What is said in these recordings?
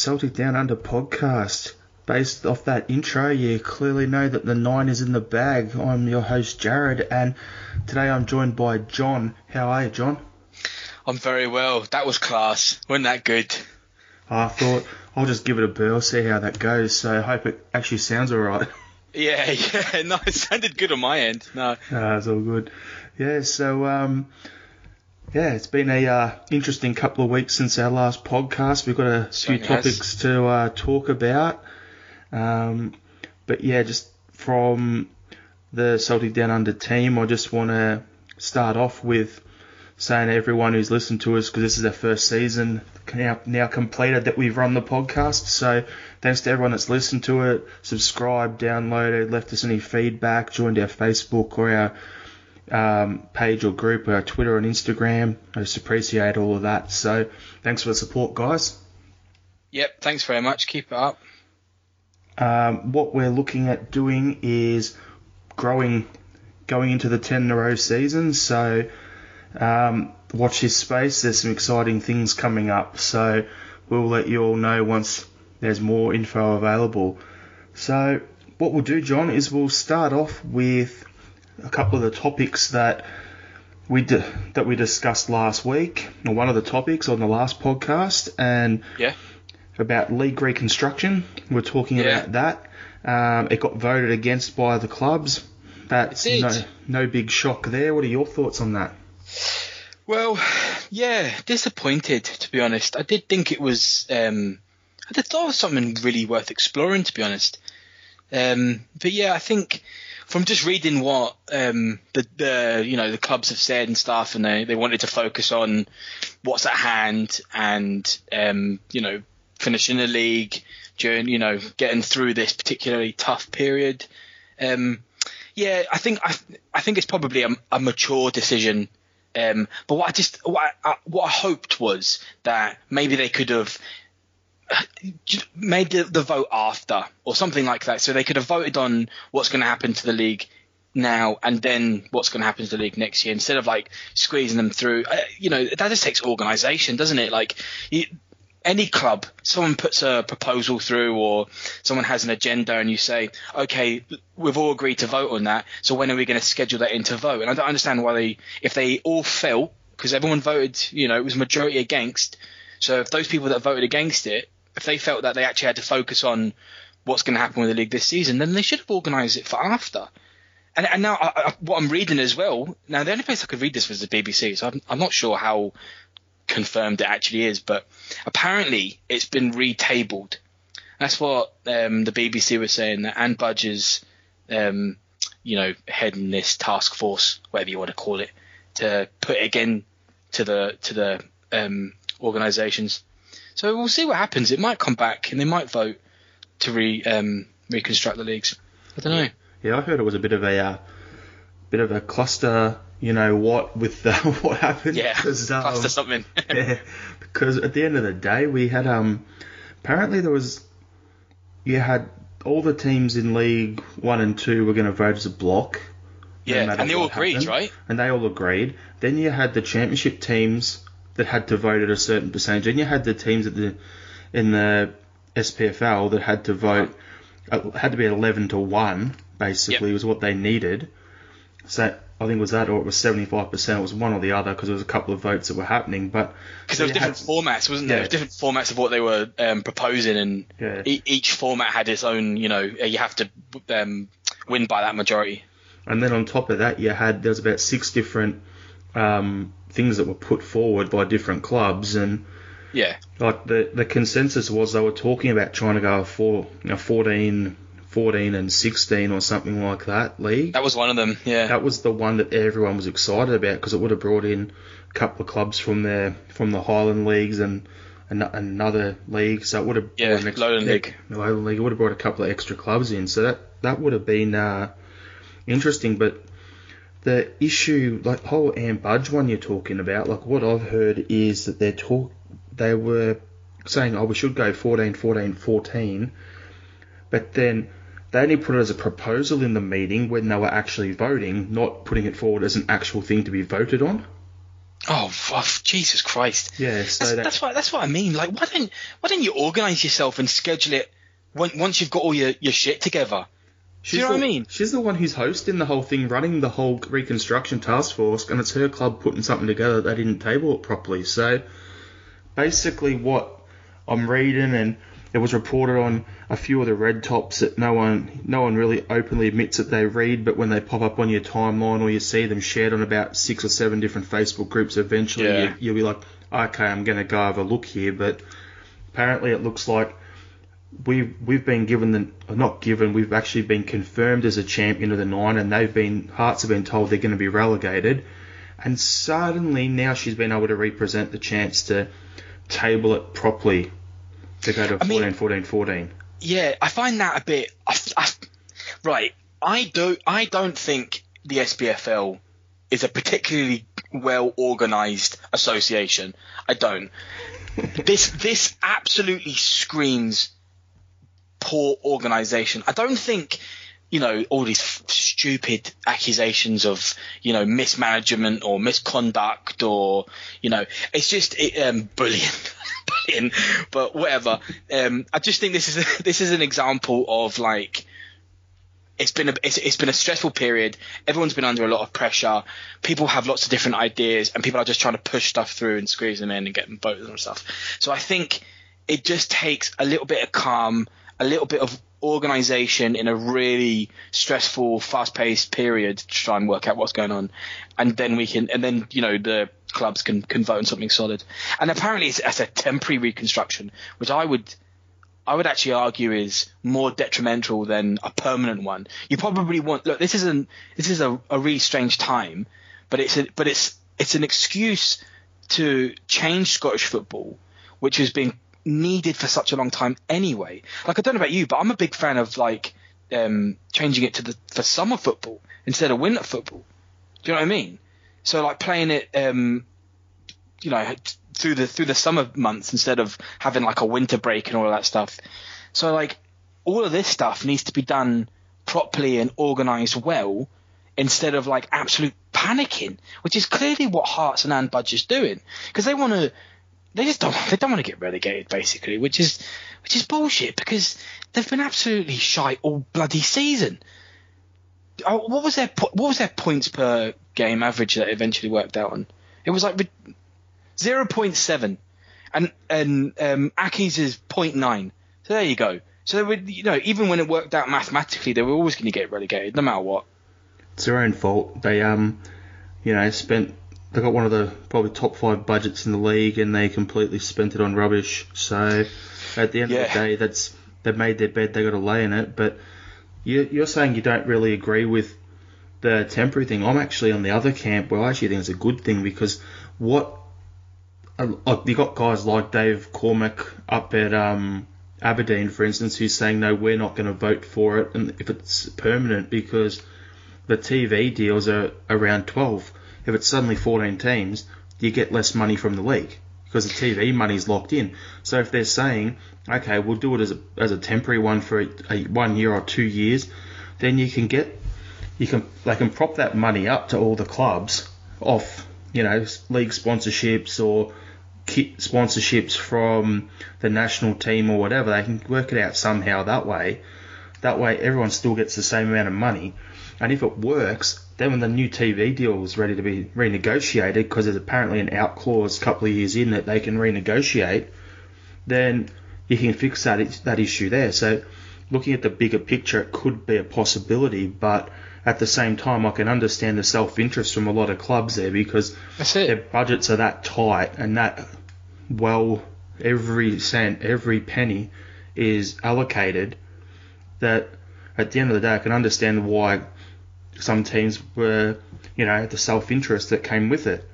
Celtic Down Under podcast. Based off that intro, you clearly know that the nine is in the bag. I'm your host, Jarrod, and today I'm joined by John. How are you, John? I'm very well. That was class. Wasn't that good? I thought I'll just give it a burl, see how that goes. So I hope it actually sounds alright. Yeah, yeah. No, it sounded good on my end. No. Ah, it's all good. Yeah, so um, yeah, it's been a uh, interesting couple of weeks since our last podcast. We've got a few has. topics to uh, talk about. Um, but yeah, just from the Celtic Down Under team, I just want to start off with saying to everyone who's listened to us, because this is our first season now, now completed that we've run the podcast. So thanks to everyone that's listened to it, subscribed, downloaded, left us any feedback, joined our Facebook or our um, page or group, our Twitter and Instagram. I just appreciate all of that. So thanks for the support, guys. Yep. Thanks very much. Keep it up. Um, what we're looking at doing is growing, going into the 10 in a row season. So um, watch this space. There's some exciting things coming up. So we'll let you all know once there's more info available. So what we'll do, John, is we'll start off with a couple of the topics that we di- that we discussed last week, or one of the topics on the last podcast, and Yeah. about league reconstruction. We're talking Yeah. about that. Um, it got voted against by the clubs. That's no, no big shock there. What are your thoughts on that? Well, yeah, disappointed to be honest. I did think it was. Um, I did thought it was something really worth exploring to be honest. Um, but yeah, I think from just reading what um, the, the you know the clubs have said and stuff, and they, they wanted to focus on what's at hand and um, you know finishing the league during you know getting through this particularly tough period. Um, yeah, I think I, I think it's probably a, a mature decision. Um, but what I just what I, what I hoped was that maybe they could have made the, the vote after or something like that, so they could have voted on what's going to happen to the league now and then what's going to happen to the league next year instead of like squeezing them through. Uh, you know that just takes organisation, doesn't it? Like you, any club, someone puts a proposal through or someone has an agenda and you say, okay, we've all agreed to vote on that, so when are we going to schedule that into vote? And I don't understand why they, if they all felt, because everyone voted, you know, it was majority against, so if those people that voted against it, if they felt that they actually had to focus on what's going to happen with the league this season, then they should have organised it for after. And, and now I, I, what I'm reading as well. Now the only place I could read this was the BBC, so I'm, I'm not sure how confirmed it actually is, but apparently it's been retabled. That's what um, the BBC was saying that Ann Budge's um, you know, heading this task force, whatever you want to call it, to put it again to the to the um, organisations. So we'll see what happens. It might come back, and they might vote to re um, reconstruct the leagues. I don't know. Yeah, I heard it was a bit of a uh, bit of a cluster. You know what with uh, what happened? Yeah, um, cluster something. yeah, because at the end of the day, we had um, apparently there was, you had all the teams in League One and Two were going to vote as a block. yeah, and they all agreed, happened, right? And they all agreed. Then you had the championship teams that had to vote at a certain percentage. and you had the teams at the in the SPFL that had to vote. uh, had to be eleven to one. Basically, Yep. was what they needed. So I think it was that, or it was seventy five percent. It was one or the other because there was a couple of votes that were happening. But Because there was different formats, wasn't there? Yeah. There was different formats of what they were um, proposing, and Yeah. e- each format had its own. You know, you have to um, win by that majority. And then on top of that, you had there was about six different um, things that were put forward by different clubs, and Yeah, like the the consensus was they were talking about trying to go for you know, 14, 14 and 16 or something like that league. that was one of them. Yeah, That was the one that everyone was excited about because it would have brought in a couple of clubs from the from the Highland leagues and another league. So it would have Yeah, extra, Lowland League. Lowland League. It would have brought a couple of extra clubs in. So that that would have been uh, interesting. But the issue, like the whole Ann Budge one you're talking about, like what I've heard is that they're talk they were saying, oh, we should go 14, 14, 14, but then they only put it as a proposal in the meeting when they were actually voting, not putting it forward as an actual thing to be voted on. Oh, f- oh, Jesus Christ! Yeah, so That's, that, that's what that's what I mean. Like, why don't why don't you organise yourself and schedule it when, once you've got all your, your shit together? She's you know the, what I mean? She's the one who's hosting the whole thing, running the whole reconstruction task force, and it's her club putting something together. They didn't table it properly. So basically, what I'm reading, and it was reported on a few of the red tops that no one, no one really openly admits that they read, but when they pop up on your timeline or you see them shared on about six or seven different Facebook groups, eventually Yeah. you, you'll be like, okay, I'm going to go have a look here. But apparently, it looks like we've we've been given the not given we've actually been confirmed as a champion of the nine and they've been Hearts have been told they're going to be relegated and suddenly now she's been able to represent the chance to table it properly to go to I mean- 14 14 14 Yeah, I find that a bit. I, I, right, I do. I don't think the SPFL is a particularly well organised association. I don't. this this absolutely screams poor organisation. I don't think. You know all these f- stupid accusations of you know mismanagement or misconduct or you know it's just it, um, bullying, bullying, but whatever. Um, I just think this is a, this is an example of like it's been a it's, it's been a stressful period. Everyone's been under a lot of pressure. People have lots of different ideas, and people are just trying to push stuff through and squeeze them in and get them voted and stuff. So I think it just takes a little bit of calm, a little bit of organization in a really stressful, fast-paced period to try and work out what's going on, and then we can, and then you know the clubs can can vote on something solid. And apparently it's, it's a temporary reconstruction, which I would. I would actually argue is more detrimental than a permanent one. You probably want look. This isn't. This is a, a really strange time, but it's a, but it's it's an excuse to change Scottish football, which has been needed for such a long time anyway. Like I don't know about you, but I'm a big fan of like um, changing it to the for summer football instead of winter football. Do you know what I mean? So like playing it, um, you know, through the through the summer months instead of having like a winter break and all of that stuff. So like all of this stuff needs to be done properly and organised well instead of like absolute panicking, which is clearly what Hearts and Ann Budge is doing because they want to. They just don't. They don't want to get relegated, basically, which is which is bullshit because they've been absolutely shy all bloody season. Oh, what was their what was their points per game average that eventually worked out on? It was like zero point seven, and and um, Aki's is 0.9. So there you go. So they were, you know, even when it worked out mathematically, they were always going to get relegated, no matter what. it's their own fault they um you know spent they got one of the probably top five budgets in the league and they completely spent it on rubbish so at the end of the day that's they've made their bed they got to lay in it but you, you're saying you don't really agree with the temporary thing. I'm actually on the other camp where I actually think it's a good thing because what like you got guys like Dave Cormack up at um, Aberdeen, for instance, who's saying no, we're not going to vote for it, and if it's permanent because the TV deals are around 12. If it's suddenly 14 teams, you get less money from the league because the TV money's locked in. So if they're saying, okay, we'll do it as a, as a temporary one for a, a one year or two years, then you can get you can they can prop that money up to all the clubs off you know league sponsorships or kit sponsorships from the national team or whatever. They can work it out somehow that way. That way everyone still gets the same amount of money. And if it works, then when the new TV deal was ready to be renegotiated, because there's apparently an out clause a couple of years in that they can renegotiate, then you can fix that that issue there. So looking at the bigger picture, it could be a possibility, but at the same time, I can understand the self-interest from a lot of clubs there because their budgets are that tight and that well, every cent, every penny is allocated. That at the end of the day, I can understand why some teams were, you know, the self-interest that came with it.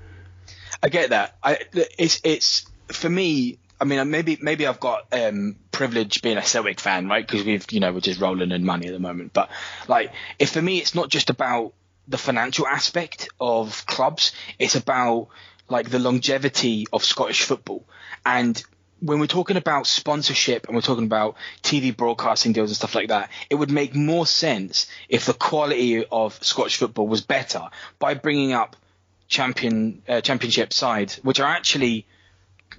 I get that. I it's it's for me. I mean, maybe maybe I've got um, privilege being a Celtic fan, right? Because we've you know we're just rolling in money at the moment. But like, if for me, it's not just about the financial aspect of clubs. It's about like the longevity of Scottish football. And when we're talking about sponsorship and we're talking about TV broadcasting deals and stuff like that, it would make more sense if the quality of Scottish football was better by bringing up champion uh, championship sides, which are actually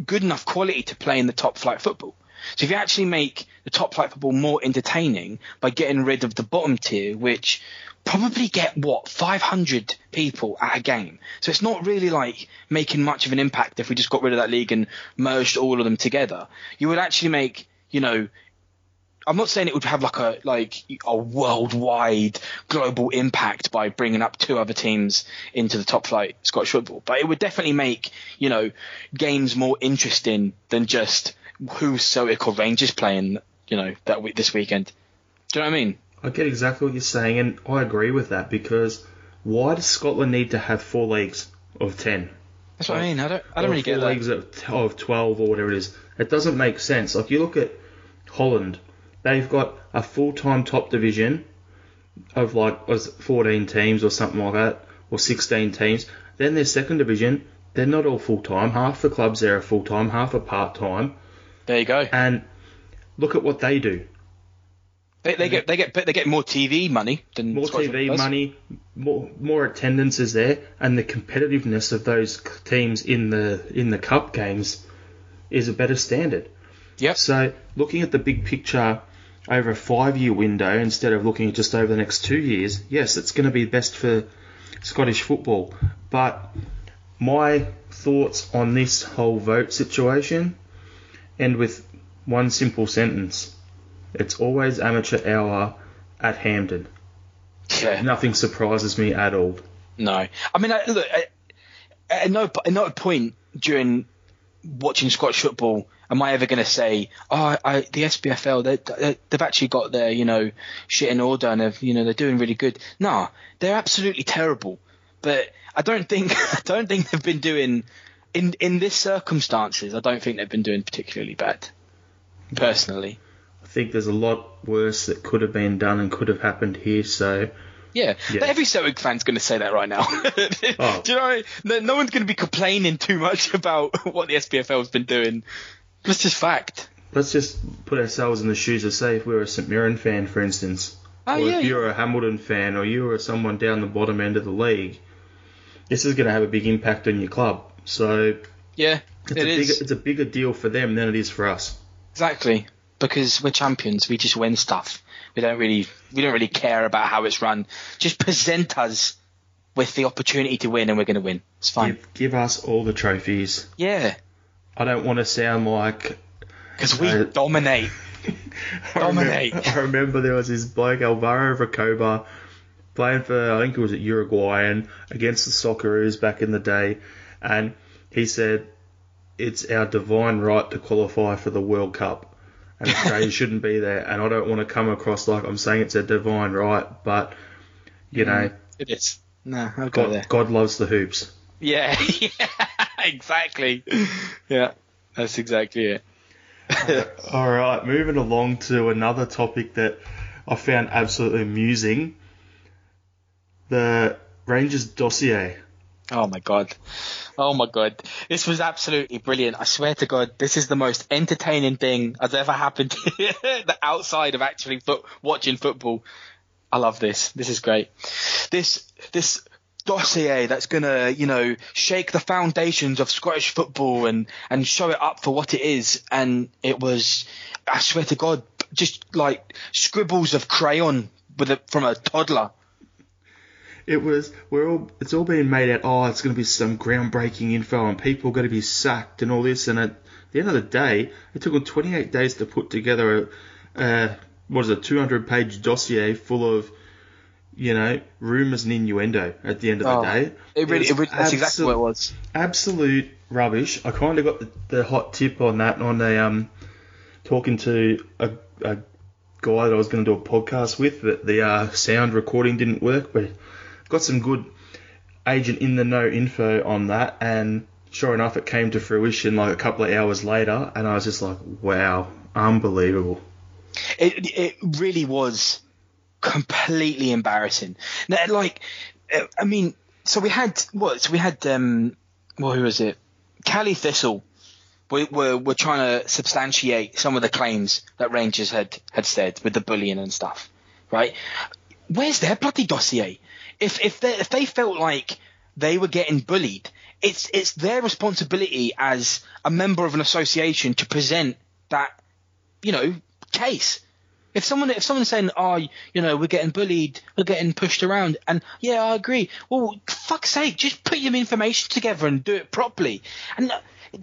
good enough quality to play in the top flight football. So if you actually make the top flight football more entertaining by getting rid of the bottom tier, which probably get what 500 people at a game. So it's not really like making much of an impact if we just got rid of that league and merged all of them together. You would actually make, you know, I'm not saying it would have like a like a worldwide global impact by bringing up two other teams into the top flight Scottish football, but it would definitely make you know games more interesting than just who's Celtic or Rangers playing you know that week this weekend. Do you know what I mean? I get exactly what you're saying, and I agree with that because why does Scotland need to have four leagues of ten? That's what I mean. I don't I don't really get that. leagues of, of twelve or whatever it is. It doesn't make sense. Like you look at Holland, they've got a full-time top division of like was 14 teams or something like that, or 16 teams. Then their second division, they're not all full-time. Half the clubs there are full-time, half are part-time. There you go. And look at what they do. They, they get they get they get more TV money than more TV does. money, more more attendance is there, and the competitiveness of those teams in the in the cup games is a better standard. Yep. So looking at the big picture over a five-year window instead of looking at just over the next two years, yes, it's going to be best for Scottish football. But my thoughts on this whole vote situation end with one simple sentence: it's always amateur hour at Hampden. Yeah. Nothing surprises me at all. No, I mean, I, look, I, at no at no point during watching Scottish football am I ever going to say, oh, I, the SPFL they, they've actually got their you know shit in order and they've, you know they're doing really good. No, they're absolutely terrible. But I don't think I don't think they've been doing in in this circumstances. I don't think they've been doing particularly bad. Personally, I think there's a lot worse that could have been done and could have happened here. So Yeah, Yeah. but every Celtic fan's going to say that right now. Oh. Do you know? No, no one's going to be complaining too much about what the SPFL's been doing. That's just fact. let's just put ourselves in the shoes of say if we were a St Mirren fan, for instance, Oh or yeah, if you're a Hamilton fan, or you were someone down the bottom end of the league. This is going to have a big impact on your club. So yeah, it's it a is bigger, it's a bigger deal for them than it is for us. exactly because we're champions. We just win stuff. We don't really, we don't really care about how it's run. Just present us with the opportunity to win, and we're going to win. It's fine. Give, give us all the trophies. Yeah, I don't want to sound like because we Uh, dominate. I Dominate. remember, I remember there was this bloke Alvaro Recoba playing for I think it was at Uruguayan against the Socceroos back in the day, and he said it's our divine right to qualify for the World Cup, and Australia shouldn't be there. And I don't want to come across like I'm saying it's a divine right, but you mm, know, It is. No, I'll go there. God, God loves the hoops. Yeah, yeah, exactly. Yeah, that's exactly it. All right, moving along to another topic that I found absolutely amusing. The Rangers dossier. Oh my god. Oh my god. This was absolutely brilliant. I swear to God, this is the most entertaining thing that's ever happened outside of actually watching football. I love this. This is great. This this dossier that's gonna, you know, shake the foundations of Scottish football and and show it up for what it is. And it was, I swear to God, just like scribbles of crayon with a, from a toddler. It was we're all it's all being made out. Oh, it's going to be some groundbreaking info, and people are going to be sacked and all this. And at the end of the day, it took them 28 days to put together a, a what is it, 200 page dossier full of you know rumors and innuendo. At the end of the Oh, day, It really, was it really that's exactly what it was. absolute rubbish. I kind of got the, the hot tip on that on a um talking to a, a guy that I was going to do a podcast with but the uh, sound recording didn't work, but got some good agent in the know info on that, and sure enough, it came to fruition like a couple of hours later, and I was just like, wow, unbelievable. It it really was completely embarrassing. Now, like, uh, I mean, so we had what? So we had um, well, who was it? Caley Thistle. We were were trying to substantiate some of the claims that Rangers had had said with the bullying and stuff, right? Where's their bloody dossier? If if they if they felt like they were getting bullied, it's it's their responsibility as a member of an association to present that you know, case. If someone if someone's saying, "Oh, you know, we're getting bullied, we're getting pushed around," and yeah, I agree. Well, fuck's sake, just put your information together and do it properly. And uh,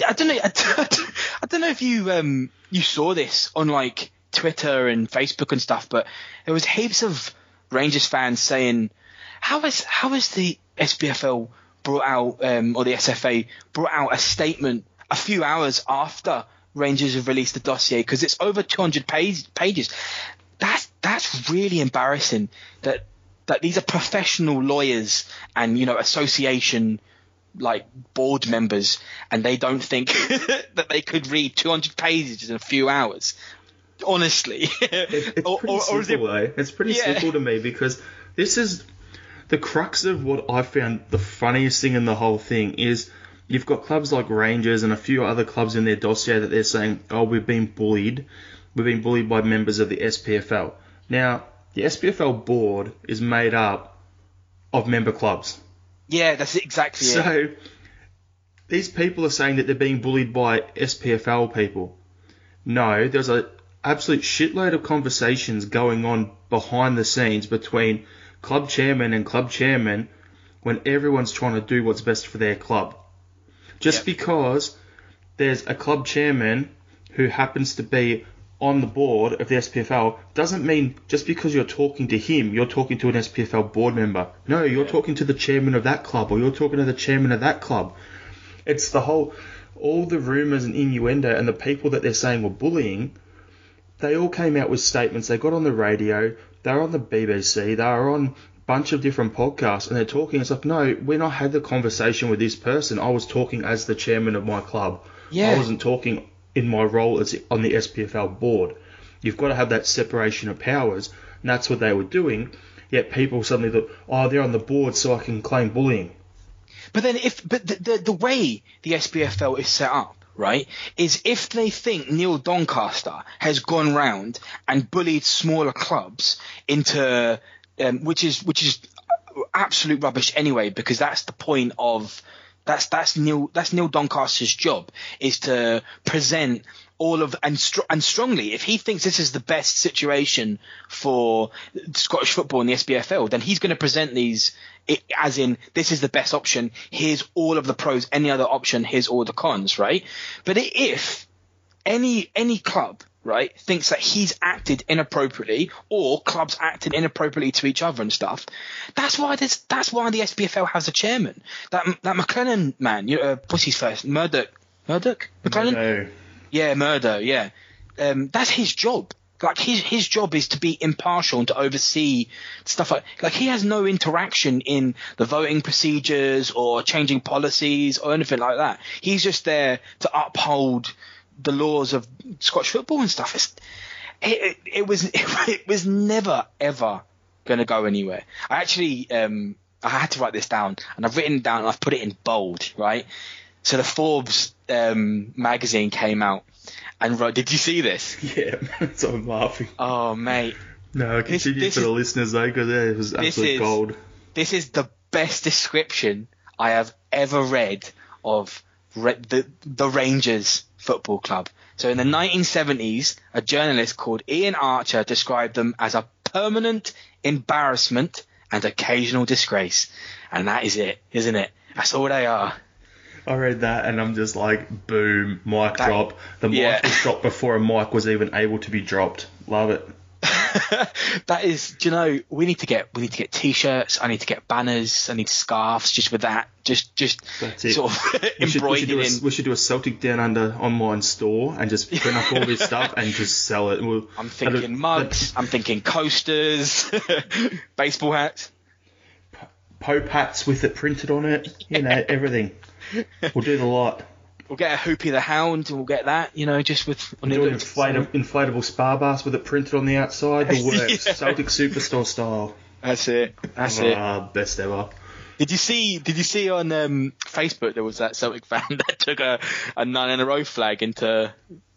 I don't know, I don't, I don't know if you um you saw this on like Twitter and Facebook and stuff, but there was heaps of Rangers fans saying, "How is how is the SPFL brought out um, or the SFA brought out a statement a few hours after Rangers have released the dossier because it's over 200 page, pages. That's that's really embarrassing. That that these are professional lawyers and you know association like board members, and they don't think that they could read 200 pages in a few hours. Honestly, It, it's Or- pretty or- or is simple, though. It's pretty Yeah. simple to me because this is the crux of what I found the funniest thing in the whole thing is you've got clubs like Rangers and a few other clubs in their dossier that they're saying, oh, we've been bullied. We've been bullied by members of the SPFL. Now, the SPFL board is made up of member clubs. yeah, that's exactly it. So these people are saying that they're being bullied by SPFL people. No, there's a absolute shitload of conversations going on behind the scenes between club chairman and club chairman when everyone's trying to do what's best for their club. Just Yep. because there's a club chairman who happens to be on the board of the SPFL doesn't mean just because you're talking to him, you're talking to an SPFL board member. No, you're talking to the chairman of that club or you're talking to the chairman of that club. It's the whole, all the rumours and innuendo and the people that they're saying were bullying, they all came out with statements. They got on the radio, they were on the BBC, They're on a bunch of different podcasts, and they're talking. It's like, no, when I had the conversation with this person, I was talking as the chairman of my club. Yeah. I wasn't talking in my role as on the SPFL board. You've got to have that separation of powers, and that's what they were doing. Yet people suddenly thought, oh, they're on the board, so I can claim bullying. But then if but the, the the way the SPFL is set up, right, is if they think Neil Doncaster has gone round and bullied smaller clubs into um, which is which is absolute rubbish anyway because that's the point of that's that's Neil that's Neil Doncaster's job is to present all of and str- and strongly if he thinks this is the best situation for Scottish football in the SPFL, then he's going to present these it, as in this is the best option here's all of the pros any other option here's all the cons right? But if any any club right thinks that he's acted inappropriately or clubs acted inappropriately to each other and stuff that's why this that's why the SPFL has a chairman. That that MacLennan man you know, uh, what's his first Murdoch Murdoch? MacLennan? No. Yeah Murdo yeah um, that's his job. Like his his job is to be impartial and to oversee stuff like like he has no interaction in the voting procedures or changing policies or anything like that. He's just there to uphold the laws of Scotch football and stuff. It's, it, it, it was it, was never ever going to go anywhere. I actually um, I had to write this down and I've written it down and I've put it in bold, right? So the Forbes um, magazine came out and wrote. Did you see this? Yeah, so I'm laughing. Oh mate, No, continue this for the is- listeners though, because it was This absolute is- gold. this is the best description I have ever read of re- the the Rangers Football Club. So in the 1970s, a journalist called Ian Archer described them as a permanent embarrassment and occasional disgrace, and that is it, isn't it? That's all they are. I read that and I'm just like, boom, mic That- drop. The mic yeah. was dropped before a mic was even able to be dropped. Love it. that is, do you know, we need to get we need to get t-shirts. I need to get banners. I need scarves just with that. Just just sort of We should, we, should do a, in. we should do a Celtic Down Under online store and just print up all this stuff and just sell it. We'll, I'm thinking mugs. I'm thinking coasters, baseball hats. Pope hats with it printed on it. You know, everything. We'll do the lot. We'll get a Hoopy the Hound. and We'll get that. You know, just with on Do it. an inflatable, inflatable spa bath with it printed on the outside. The works. Yeah. Celtic Superstore style. That's it. That's it. Ah, best ever. Did you see? Did you see on um, Facebook there was that Celtic fan that took a, a nine in a row flag into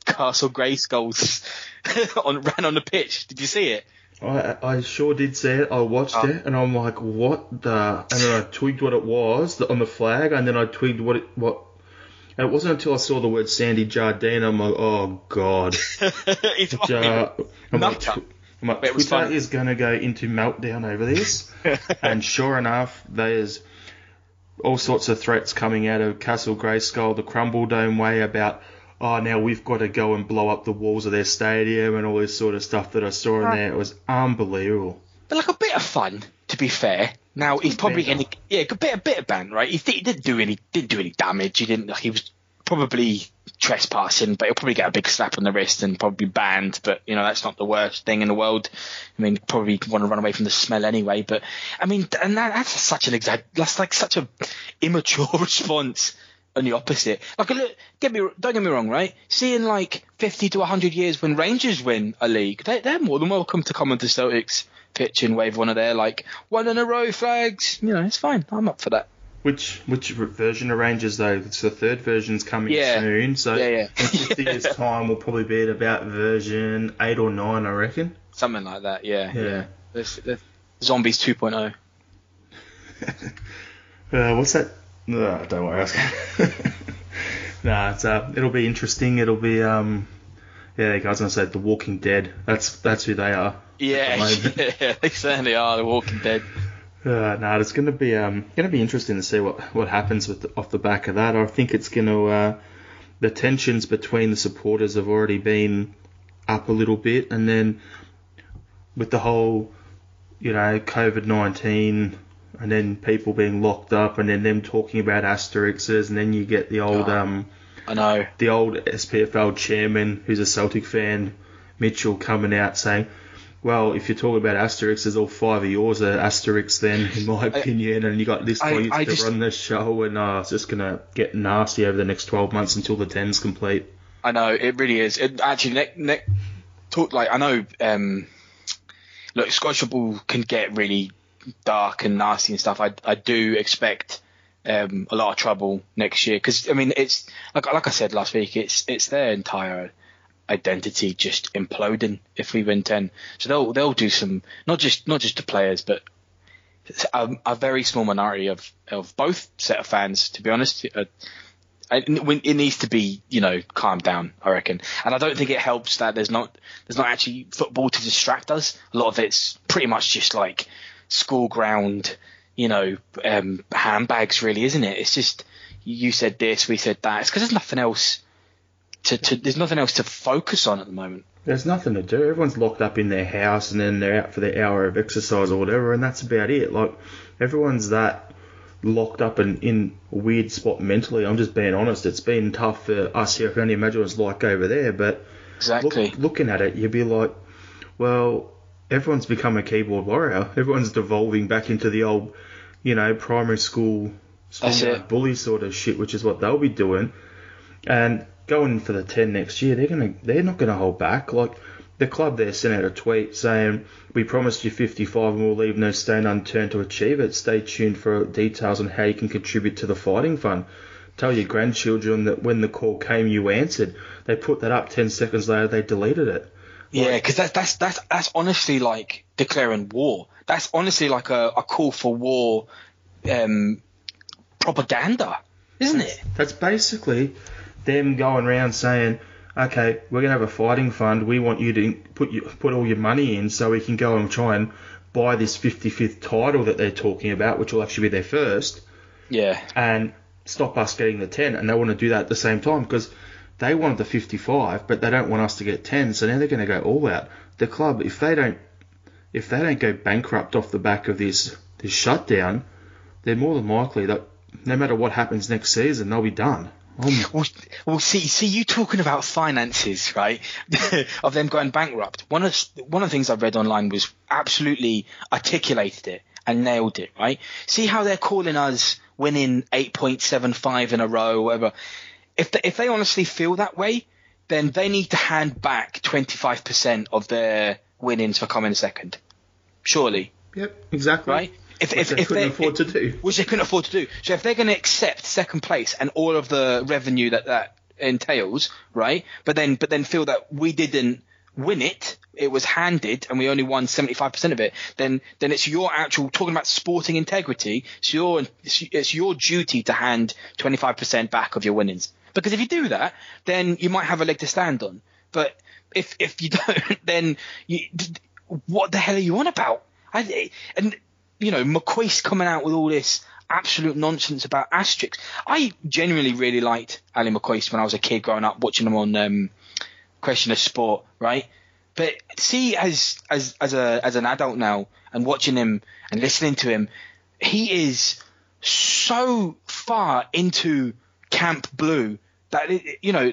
Castle Grayskull's on ran on the pitch? Did you see it? I, I sure did see it. I watched Oh. it, and I'm like, what the? And then I twigged what it was on the flag, and then I twigged what it what. And it wasn't until I saw the word Sandy Jardine, I'm like, oh god. it's Ja- I'm like, tw- I'm like, Twitter is gonna go into meltdown over this, and sure enough, there's all sorts of threats coming out of Castle Grayskull, the Crumble Dome way about. Oh, now we've got to go and blow up the walls of their stadium and all this sort of stuff that I saw in there. It was unbelievable. but like a bit of fun, to be fair. Now he's probably banter. any yeah, a bit a bit of ban, right? He, di- he didn't do any didn't do any damage. He didn't. Like, he was probably trespassing, but he'll probably get a big slap on the wrist and probably banned. But you know that's not the worst thing in the world. I mean, probably want to run away from the smell anyway. But I mean, and that, that's such an exact. That's like such a immature response. And the opposite. Like, look, get me, don't get me wrong, right? Seeing like 50 to 100 years when Rangers win a league, they, they're more than welcome to come onto Celtics pitch and wave one of their like one in a row flags. You know, it's fine. I'm up for that. Which which version of Rangers though? It's the third version's coming Yeah. soon, so Yeah, yeah. in 50 years time we'll probably be at about version eight or nine, I reckon. Something like that. Yeah. Yeah. There's, there's Zombies oh. 2.0. Uh, what's that? No, don't worry. Nah, it's, uh, it'll be interesting. It'll be um, yeah, I was gonna say The Walking Dead. That's that's who they are. Yeah, moment. yeah, they certainly are. The Walking Dead. Uh, no, it's going to be um, to be interesting to see what what happens with the, off the back of that. I think it's going to uh, the tensions between the supporters have already been up a little bit, and then with the whole you know COVID nineteen, and then people being locked up, and then them talking about asterisks, and then you get the old Oh. um, I know. the old SPFL chairman, who's a Celtic fan, Mitchell, coming out saying, "Well, if you're talking about Asterix, all five of yours are Asterix, then, in my opinion." And you got this I- I to just- run the show, and uh, it's just gonna get nasty over the next 12 months until the 10's complete. I know it really is. It actually, Nick, ne- talk like I know. Um, look, Scottish football can get really dark and nasty and stuff. I I do expect um, a lot of trouble next year because I mean it's like like I said last week. It's it's their entire identity just imploding if we win ten. So they'll they'll do some not just not just the players but a, a very small minority of of both set of fans. To be honest. Uh, it needs to be, you know, calmed down. I reckon, and I don't think it helps that there's not there's not actually football to distract us. A lot of it's pretty much just like school ground, you know, um, handbags. Really, isn't it? It's just you said this, we said that. It's because there's nothing else to, to there's nothing else to focus on at the moment. There's nothing to do. Everyone's locked up in their house, and then they're out for their hour of exercise or whatever, and that's about it. Like everyone's that locked up and in a weird spot mentally. I'm just being honest. It's been tough for us here. I can only imagine what it's like over there, but Exactly. Look, looking at it, you'd be like, well, everyone's become a keyboard warrior. Everyone's devolving back into the old, you know, primary school, schoolyard bully sort of shit, which is what they'll be doing. And going for the ten next year, they're gonna, they're not gonna hold back. Like the club there sent out a tweet saying, "We promised you 55 and we'll leave no stone unturned to achieve it. Stay tuned for details on how you can contribute to the fighting fund." Tell your grandchildren that when the call came, you answered. They put that up. Ten seconds later, they deleted it. Yeah, because that's that's that's that's honestly like declaring war. That's honestly like a, a call for war, um, propaganda, isn't it? That's basically them going around saying, "Okay, we're gonna have a fighting fund. We want you to put you, put all your money in so we can go and try and buy this 55th title that they're talking about, which will actually be their first, Yeah, and stop us getting the 10." And they want to do that at the same time because they wanted the 55, but they don't want us to get 10. So now they're going to go all out. The club, if they don't, if they don't go bankrupt off the back of this this shutdown, they're more than likely that no matter what happens next season, they'll be done. Um, Well, well, see, see, you talking about finances, right? of them going bankrupt. One of one of the things I read online was absolutely articulated it and nailed it, right? See how they're calling us winning 8.75 in a row, whatever. If they, if they honestly feel that way, then they need to hand back 25% of their winnings for coming second. Surely, Yep, exactly. right? If, Which they couldn't afford to do. which they couldn't afford to do. So if they're going to accept second place and all of the revenue that that entails, right? But then but then feel that we didn't win it, it was handed, and we only won seventy five percent of it. Then then it's your actual talking about sporting integrity. It's your it's, it's your duty to hand twenty five percent back of your winnings. Because if you do that, then you might have a leg to stand on. But if if you don't, then you, what the hell are you on about? I, and you know, McCoist coming out with all this absolute nonsense about asterisks. I genuinely really liked Ally McCoist when I was a kid growing up, watching him on um, Question of Sport, right? But see, as as as a as an adult now, and watching him and listening to him, he is so far into Camp Blue that you know,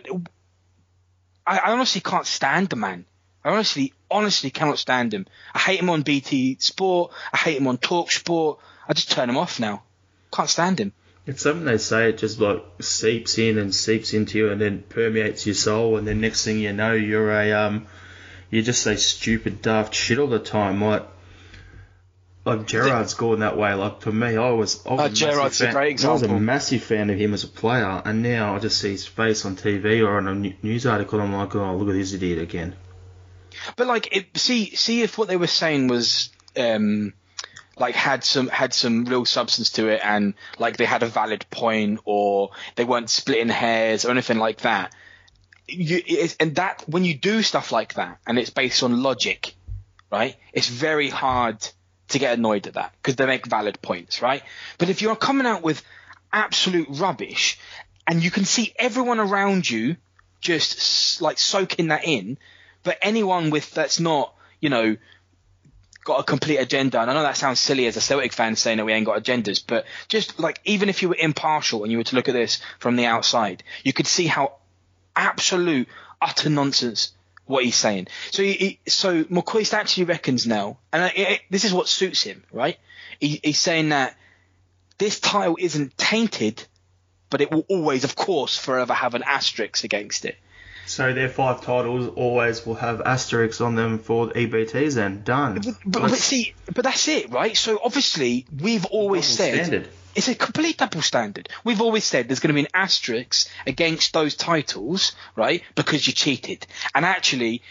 I, I honestly can't stand the man. I honestly, honestly cannot stand him. I hate him on BT Sport. I hate him on Talk Sport. I just turn him off now. Can't stand him. It's something they say it just like seeps in and seeps into you and then permeates your soul and then next thing you know you're a um you just say stupid daft shit all the time like like Gerrard's gone that way. Like for me, I was, I was Uh, a massive a fan, great I was a massive fan of him as a player, and now I just see his face on TV or on a news article. I'm like, oh, look at this idiot again. But like, it, see, see if what they were saying was, um, like had some had some real substance to it, and like they had a valid point, or they weren't splitting hairs or anything like that. You, it's, and that when you do stuff like that, and it's based on logic, right? It's very hard to get annoyed at that because they make valid points, right? But if you're coming out with absolute rubbish, and you can see everyone around you just like soaking that in, but anyone with that's not, you know, got a complete agenda, and I know that sounds silly as a Celtic fan saying that we ain't got agendas, but just like even if you were impartial and you were to look at this from the outside, you could see how absolute utter nonsense what he's saying. So he, he, so McCoist actually reckons now, and it, it, this is what suits him, right? He, he's saying that this title isn't tainted, but it will always, of course, forever have an asterisk against it. So their five titles always will have asterisks on them for EBTs. Then done. But, but, but see, but that's it, right? So obviously, we've always said standard. It's a complete double standard. We've always said there's going to be an asterisk against those titles, right? Because you cheated, and actually.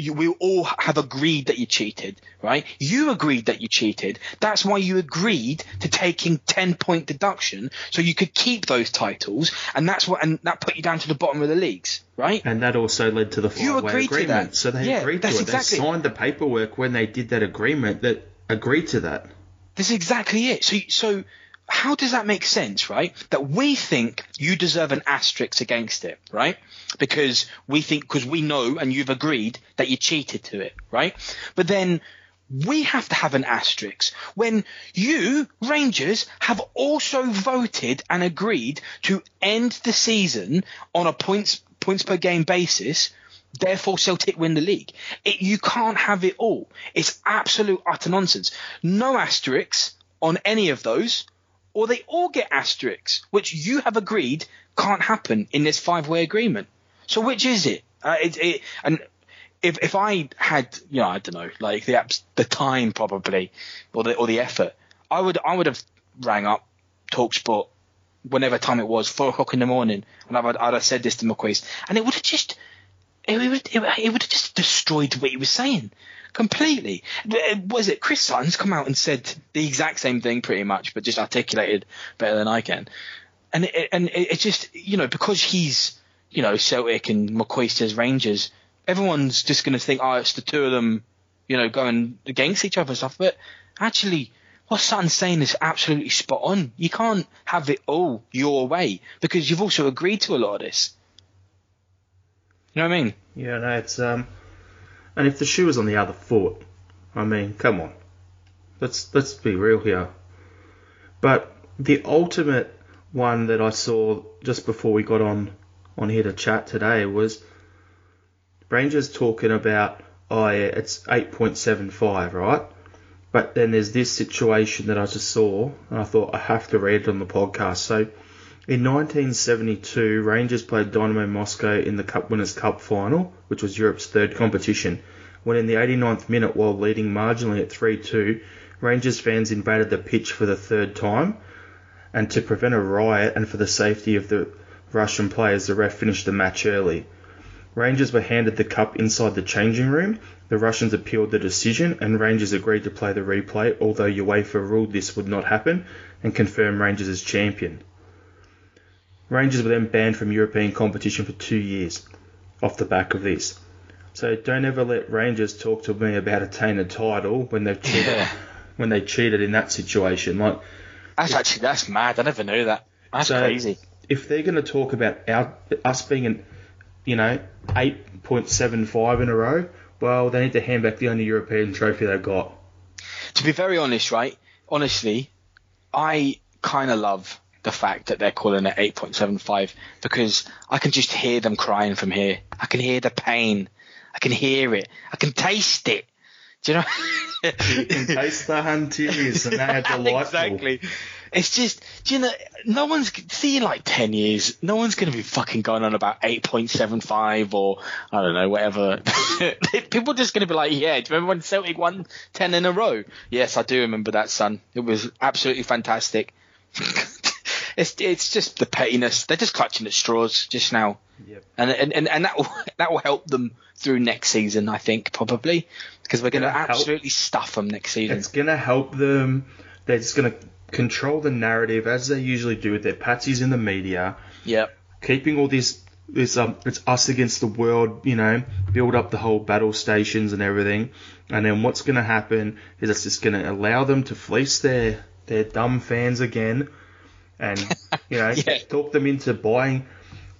You, we all have agreed that you cheated, right? You agreed that you cheated. That's why you agreed to taking 10 point deduction so you could keep those titles, and that's what, and that put you down to the bottom of the leagues, right? And that also led to the You five-way agreed to agreement. that. So they Yeah, agreed to it. exactly- They signed the paperwork when they did that agreement that agreed to that. That's exactly it. So, so how does that make sense, right? That we think you deserve an asterisk against it, right? Because we think, because we know and you've agreed that you cheated to it, right? But then we have to have an asterisk when you, Rangers, have also voted and agreed to end the season on a points, points per game basis Therefore, Celtic win the league. It, you can't have it all. It's absolute utter nonsense. No asterisks on any of those, or they all get asterisks, which you have agreed can't happen in this five-way agreement. So which is it? Uh, it, it and if if I had, you know, I don't know, like the the time probably, or the or the effort, I would I would have rang up Talksport whenever time it was, four o'clock in the morning, and I would I'd have said this to McCoist, and it would have just it would it, it would have just destroyed what he was saying completely. Was it Chris Sutton's come out and said the exact same thing pretty much, but just articulated better than I can, and it, and it, it just you know because he's you know Celtic and as Rangers everyone's just going to think, oh, it's the two of them, you know, going against each other and stuff. But actually, what Sutton's saying is absolutely spot on. You can't have it all your way because you've also agreed to a lot of this. You know what I mean? Yeah, no, it's um, and if the shoe was on the other foot, I mean, come on, let's let's be real here. But the ultimate one that I saw just before we got on on here to chat today was Rangers talking about, oh yeah, it's 8.75, right? But then there's this situation that I just saw, and I thought I have to read it on the podcast. So, in 1972, Rangers played Dynamo Moscow in the Cup Winners' Cup final, which was Europe's third competition. When in the 89th minute, while leading marginally at 3-2, Rangers fans invaded the pitch for the third time, and to prevent a riot and for the safety of the Russian players, the ref finished the match early. Rangers were handed the cup inside the changing room. The Russians appealed the decision, and Rangers agreed to play the replay, although UEFA ruled this would not happen and confirmed Rangers as champion. Rangers were then banned from European competition for two years off the back of this. So don't ever let Rangers talk to me about attaining a title when they've cheated, Yeah. when they cheated in that situation. Like That's actually that's mad. I never knew that. That's So- crazy. if they're going to talk about our us being an, you know, 8.75 in a row, well, they need to hand back the only European trophy they've got. To be very honest, right? Honestly, I kind of love the fact that they're calling it 8.75 because I can just hear them crying from here. I can hear the pain. I can hear it. I can taste it. Do you know? You can taste the hun tears, and they are delightful. exactly. It's just, do you know, no one's, see in like 10 years, no one's going to be fucking going on about 8.75 or, I don't know, whatever. People are just going to be like, yeah, do you remember when Celtic won 10 in a row? Yes, I do remember that, son. It was absolutely fantastic. it's, it's just the pettiness. They're just clutching at straws just now. Yep. And, and, and, and that will, that will help them through next season, I think, probably. Because we're going to Gonna help. absolutely stuff them next season. It's going to help them. They're just going to control the narrative as they usually do with their patsies in the media. Yep. keeping all this this um it's us against the world, you know, build up the whole battle stations and everything, and then what's going to happen is it's just going to allow them to fleece their their dumb fans again, and you know, Yeah. talk them into buying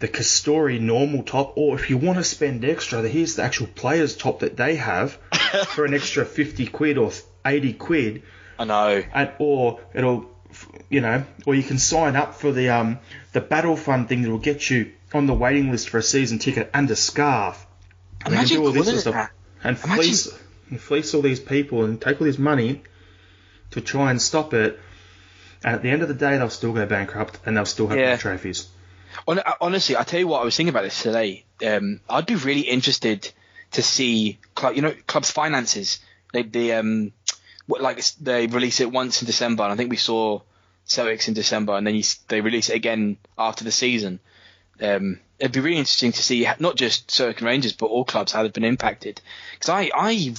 the Castore normal top, or if you want to spend extra, here's the actual players top that they have for an extra fifty quid or eighty quid. I know. and or it'll you know or you can sign up for the um the battle fund thing that will get you on the waiting list for a season ticket and a scarf. And Imagine do all this calling sort of it stuff. and Imagine- fleece and fleece all these people and take all this money to try and stop it and at the end of the day they'll still go bankrupt and they'll still have Yeah. no trophies Honestly, I tell you what, I was thinking about this today. Um, I'd be really interested to see, club, you know, clubs' finances. They, they um, what, like they release it once in December, and I think we saw Celtics in December, and then you, they release it again after the season. Um, it'd be really interesting to see not just Celtic and Rangers, but all clubs how they've been impacted. Because I, I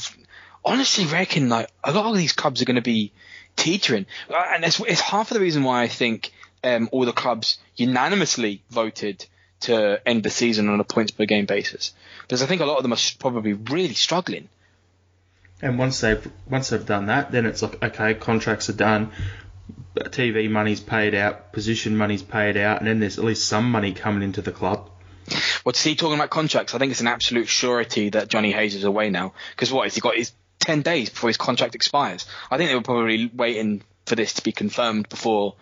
honestly reckon like a lot of these clubs are going to be teetering, Uh, and it's, it's half of the reason why I think um, all the clubs unanimously voted to end the season on a points per game basis. Because I think a lot of them are probably really struggling. and once they've once they've done that then it's like okay contracts are done TV money's paid out position money's paid out and then there's at least some money coming into the club Well, to see talking about contracts, I think it's an absolute surety that Johnny Hayes is away now. Because what has he got? His ten days before his contract expires. I think they were probably waiting for this to be confirmed before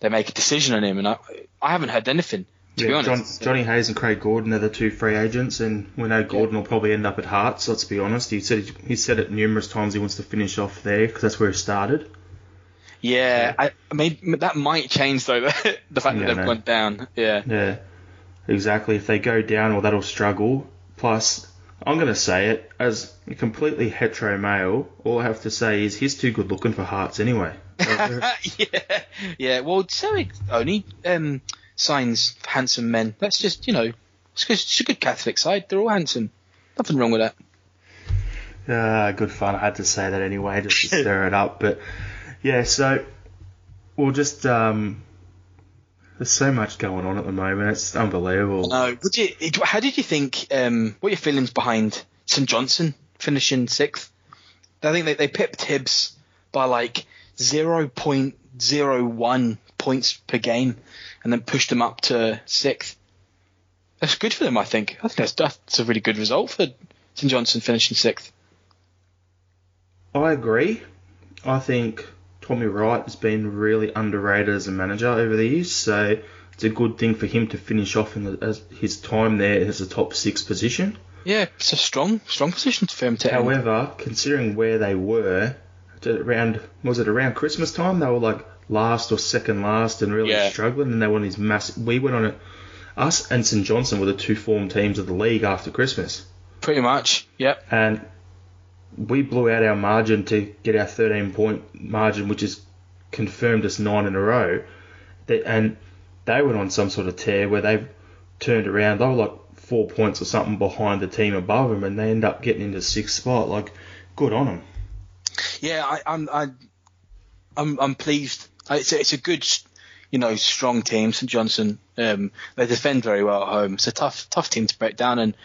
they make a decision on him. And I, I haven't heard anything. To be Yeah, honest, John, Johnny Hayes and Craig Gordon are the two free agents, and we know Gordon will probably end up at Hearts. Let's be honest. He said he said it numerous times. He wants to finish off there because that's where he started. Yeah, I, I mean that might change though. the fact Yeah, that they've no. gone down. Yeah. Yeah, exactly. If they go down, well, that'll struggle. Plus, I'm going to say it as a completely hetero male. All I have to say is he's too good looking for Hearts anyway. yeah, yeah. Well, Sarek only um, signs handsome men. That's just you know, it's, it's a good Catholic side. They're all handsome. Nothing wrong with that. Ah, good fun. I had to say that anyway, just to stir it up. But yeah, so we'll just um, there's so much going on at the moment. It's unbelievable. No, would you? How did you think? Um, what are your feelings behind St Johnstone finishing sixth? I think they they pipped Hibs by like zero point zero one points per game, and then pushed them up to sixth. That's good for them, I think. I think that's that's a really good result for St Johnstone finishing sixth. I agree. I think Tommy Wright has been really underrated as a manager over the years, so it's a good thing for him to finish off in the, as his time there as a top six position. Yeah, it's a strong strong position for him to. end. However, considering where they were, around was it around Christmas time? They were like last or second last and really Yeah. struggling, and they won these massive. We went on it. Us and St Johnstone were the two form teams of the league after Christmas, pretty much. Yep. and we blew out our margin to get our 13 point margin, which is confirmed as nine in a row. And they went on some sort of tear where they've turned around. They were like four points or something behind the team above them, and they end up getting into sixth spot. Like, good on them. Yeah, I, I'm I, I'm I'm pleased. It's a, it's a good, you know, strong team. St Johnstone. Um, they defend very well at home. It's a tough tough team to break down, and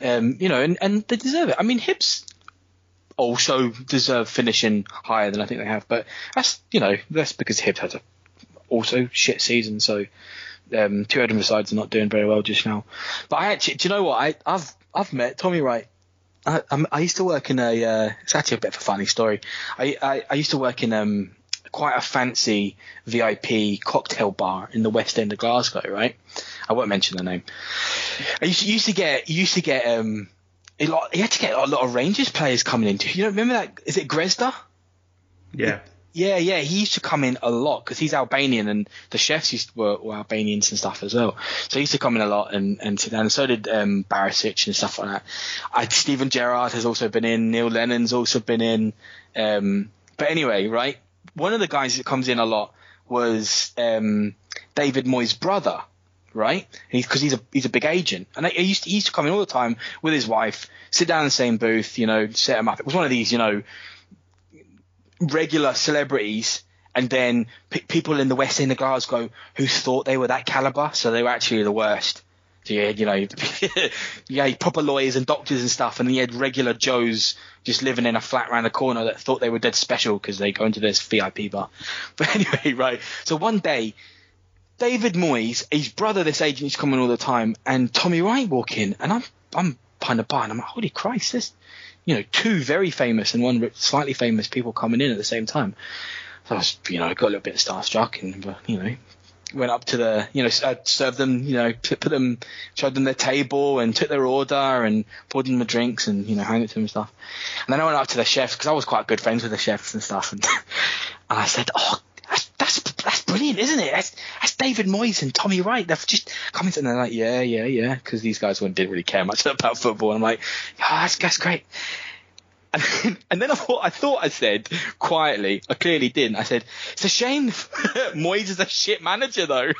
um, you know, and, and they deserve it. I mean, Hibs also deserve finishing higher than I think they have, but that's you know that's because Hibs had a also shit season. So um, two Edinburgh sides are not doing very well just now. But I actually, do you know what? I, I've I've met Tommy Wright. I, I used to work in a. Uh, it's actually a bit of a funny story. I, I, I used to work in um quite a fancy VIP cocktail bar in the West End of Glasgow. Right. I won't mention the name. I used to, used to get used to get um. Lot, you had to get a lot of Rangers players coming into. You know, remember that? Is it Grezda? Yeah. Yeah, yeah, he used to come in a lot because he's Albanian and the chefs used to, were, were Albanians and stuff as well. So he used to come in a lot and and sit down. And so did um, Barisic and stuff like that. I, Steven Gerrard has also been in. Neil Lennon's also been in. Um, but anyway, right? One of the guys that comes in a lot was um, David Moyes' brother, right? Because he's, a he's a big agent, and he used to, he used to come in all the time with his wife, sit down in the same booth, you know, set him up. It was one of these, you know, regular celebrities and then p- people in the West End of Glasgow who thought they were that caliber, so they were actually the worst. So you had, you know, yeah, proper lawyers and doctors and stuff, and then you had regular Joes just living in a flat around the corner that thought they were dead special because they go into this VIP bar. But anyway, right. So one day, David Moyes, his brother, this agent, is coming all the time, and Tommy Wright walk in, and I'm I'm behind the bar, and I'm like, holy Christ, this, you know, two very famous and one slightly famous people coming in at the same time. So I was, you know, got a little bit starstruck, and uh, you know, went up to the, you know, I served them, you know, put put them, showed them their table, and took their order, and poured them the drinks, and you know, handed it to them and stuff. And then I went up to the chefs because I was quite good friends with the chefs and stuff, and and I said, oh. Brilliant, isn't it? That's that's David Moyes and Tommy Wright. They've just come in and they're like, yeah, yeah, yeah, because these guys wouldn't- didn't really care much about football. And I'm like, yeah, that's that's great. And, and then I thought I thought I said quietly, I clearly didn't. I said it's a shame Moyes is a shit manager though.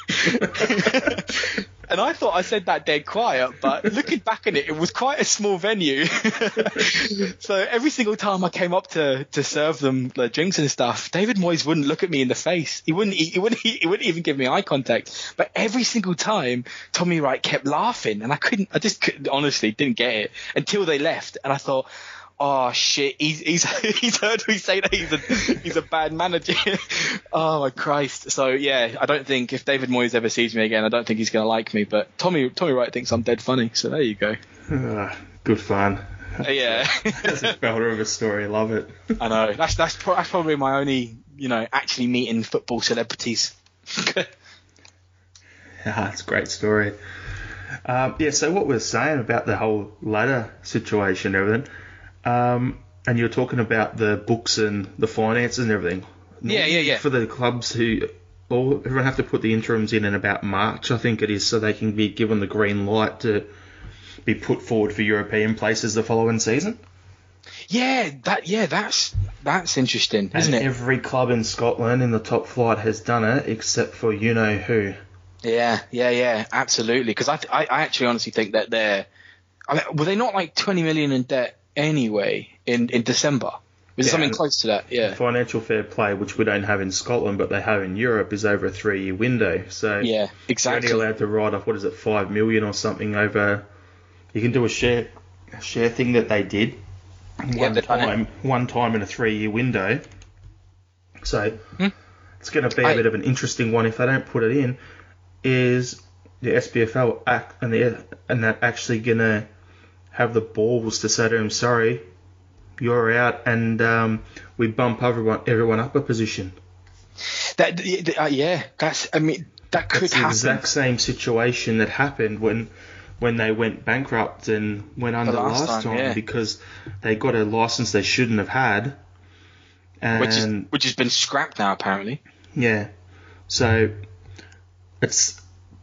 And I thought I said that dead quiet, but looking back at it, it was quite a small venue. so every single time I came up to to serve them the drinks and stuff, David Moyes wouldn't look at me in the face. He wouldn't. He wouldn't. He wouldn't even give me eye contact. But every single time, Tommy Wright kept laughing, and I couldn't. I just couldn't, honestly didn't get it until they left, and I thought oh shit, he's he's he's heard me say that he's a he's a bad manager. oh my Christ. So yeah, I don't think if David Moyes ever sees me again, I don't think he's gonna like me. But Tommy Tommy Wright thinks I'm dead funny. So there you go. Ah, good fun. Uh, yeah, That's a belter of a story. Love it. I know. That's that's, pro- that's probably my only you know actually meeting football celebrities. Ah, it's a great story. Um, yeah, so what we're saying about the whole ladder situation and everything, um, and you're talking about the books and the finances and everything. Yeah, yeah, yeah. For the clubs who all everyone have to put the interims in in about March, I think it is, so they can be given the green light to be put forward for European places the following season. Yeah, that yeah, that's that's interesting, isn't and it? every club in Scotland in the top flight has done it, except for you know who. Yeah, yeah, yeah, absolutely. Because I, th- I, I actually honestly think that they're, I mean, were they not like 20 million in debt anyway in in December? It Yeah, something close to that? Yeah, Financial fair play, which we don't have in Scotland, but they have in Europe, is over a three-year window. So yeah, exactly. you're only allowed to write off what is it, five million or something over. You can do a share a share thing that they did one done it. time, one time in a three-year window. So Hmm. it's going to be a I- bit of an interesting one if they don't put it in. Is the SPFL act and the and that actually going to have the balls to say to him, "Sorry, you're out," and um, we bump everyone everyone up a position. That uh, yeah, that's I mean that could the happen. exact same situation that happened when when they went bankrupt and went under last last, time, time, yeah. because they got a license they shouldn't have had. And which is which has been scrapped now apparently. yeah, so it's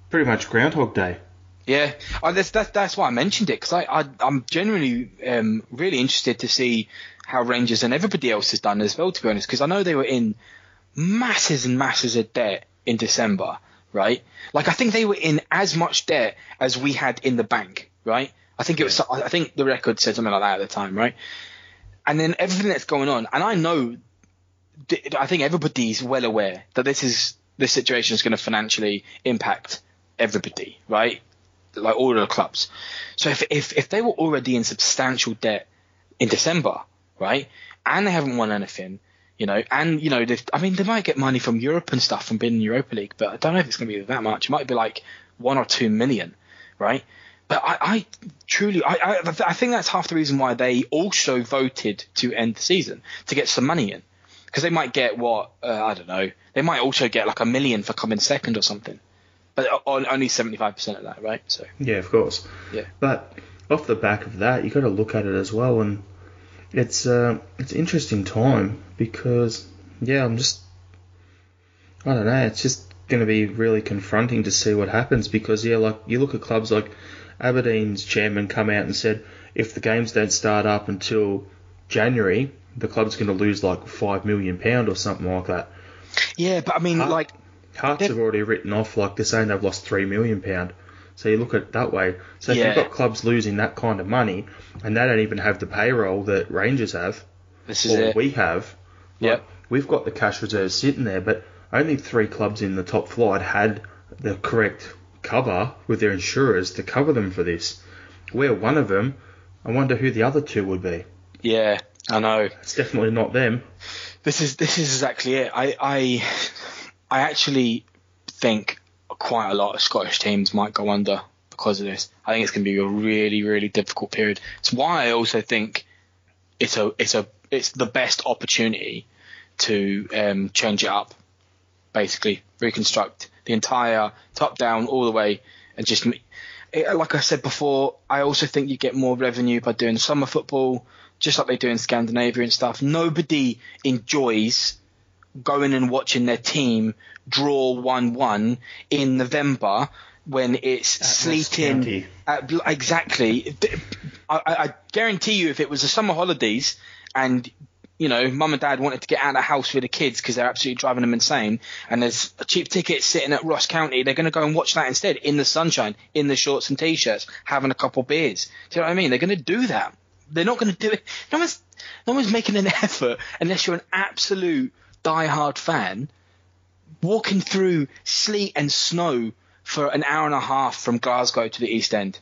pretty much Groundhog Day. Yeah, oh, that's, that's that's why I mentioned it because I, I I'm genuinely um, really interested to see how Rangers and everybody else has done as well. To be honest, because I know they were in masses and masses of debt in December, right? Like I think they were in as much debt as we had in the bank, right? I think it was I think the record said something like that at the time, right? And then everything that's going on, and I know, I think everybody's well aware that this is this situation is going to financially impact everybody, right? Like all the clubs. So if if if they were already in substantial debt in December, right, and they haven't won anything, you know, and you know, I mean, they might get money from Europe and stuff from being in Europa League, but I don't know if it's going to be that much. It might be like one or two million, right? But I, I truly, I, I, I think that's half the reason why they also voted to end the season to get some money in, because they might get what uh, I don't know. They might also get like a million for coming second or something, but on only seventy five percent of that, right? So Yeah, of course. Yeah. But off the back of that, you got to look at it as well, and it's uh, it's an interesting time because yeah, I'm just I don't know. It's just going to be really confronting to see what happens because yeah, like you look at clubs like Aberdeen's chairman come out and said if the games don't start up until January, the club's going to lose like five million pound or something like that. yeah, but I mean, Huh? like Hearts have already written off like they're saying they've lost three million pound. So you look at it that way. So if Yeah. you've got clubs losing that kind of money, and they don't even have the payroll that Rangers have, this is or it. we have, like, Yep. we've got the cash reserves sitting there, but only three clubs in the top flight had the correct cover with their insurers to cover them for this. We're one of them. I wonder who the other two would be. Yeah, I know. It's definitely not them. This is this is exactly it. I I I actually think quite a lot of Scottish teams might go under because of this. I think it's going to be a really really difficult period. It's why I also think it's a it's a it's the best opportunity to um, change it up, basically reconstruct the entire top down all the way and just. like I said before, I also think you get more revenue by doing summer football, just like they do in Scandinavia and stuff. Nobody enjoys going and watching their team draw 1-1 in November when it's Ross sleeting. At, exactly. I, I I guarantee you, if it was the summer holidays and you know, mum and dad wanted to get out of the house with the kids because they're absolutely driving them insane, and there's a cheap ticket sitting at Ross County, they're going to go and watch that instead in the sunshine, in the shorts and t-shirts, having a couple beers. Do you know what I mean? They're going to do that. They're not going to do it. No one's, no one's making an effort unless you're an absolute die-hard fan walking through sleet and snow for an hour and a half from Glasgow to the East End.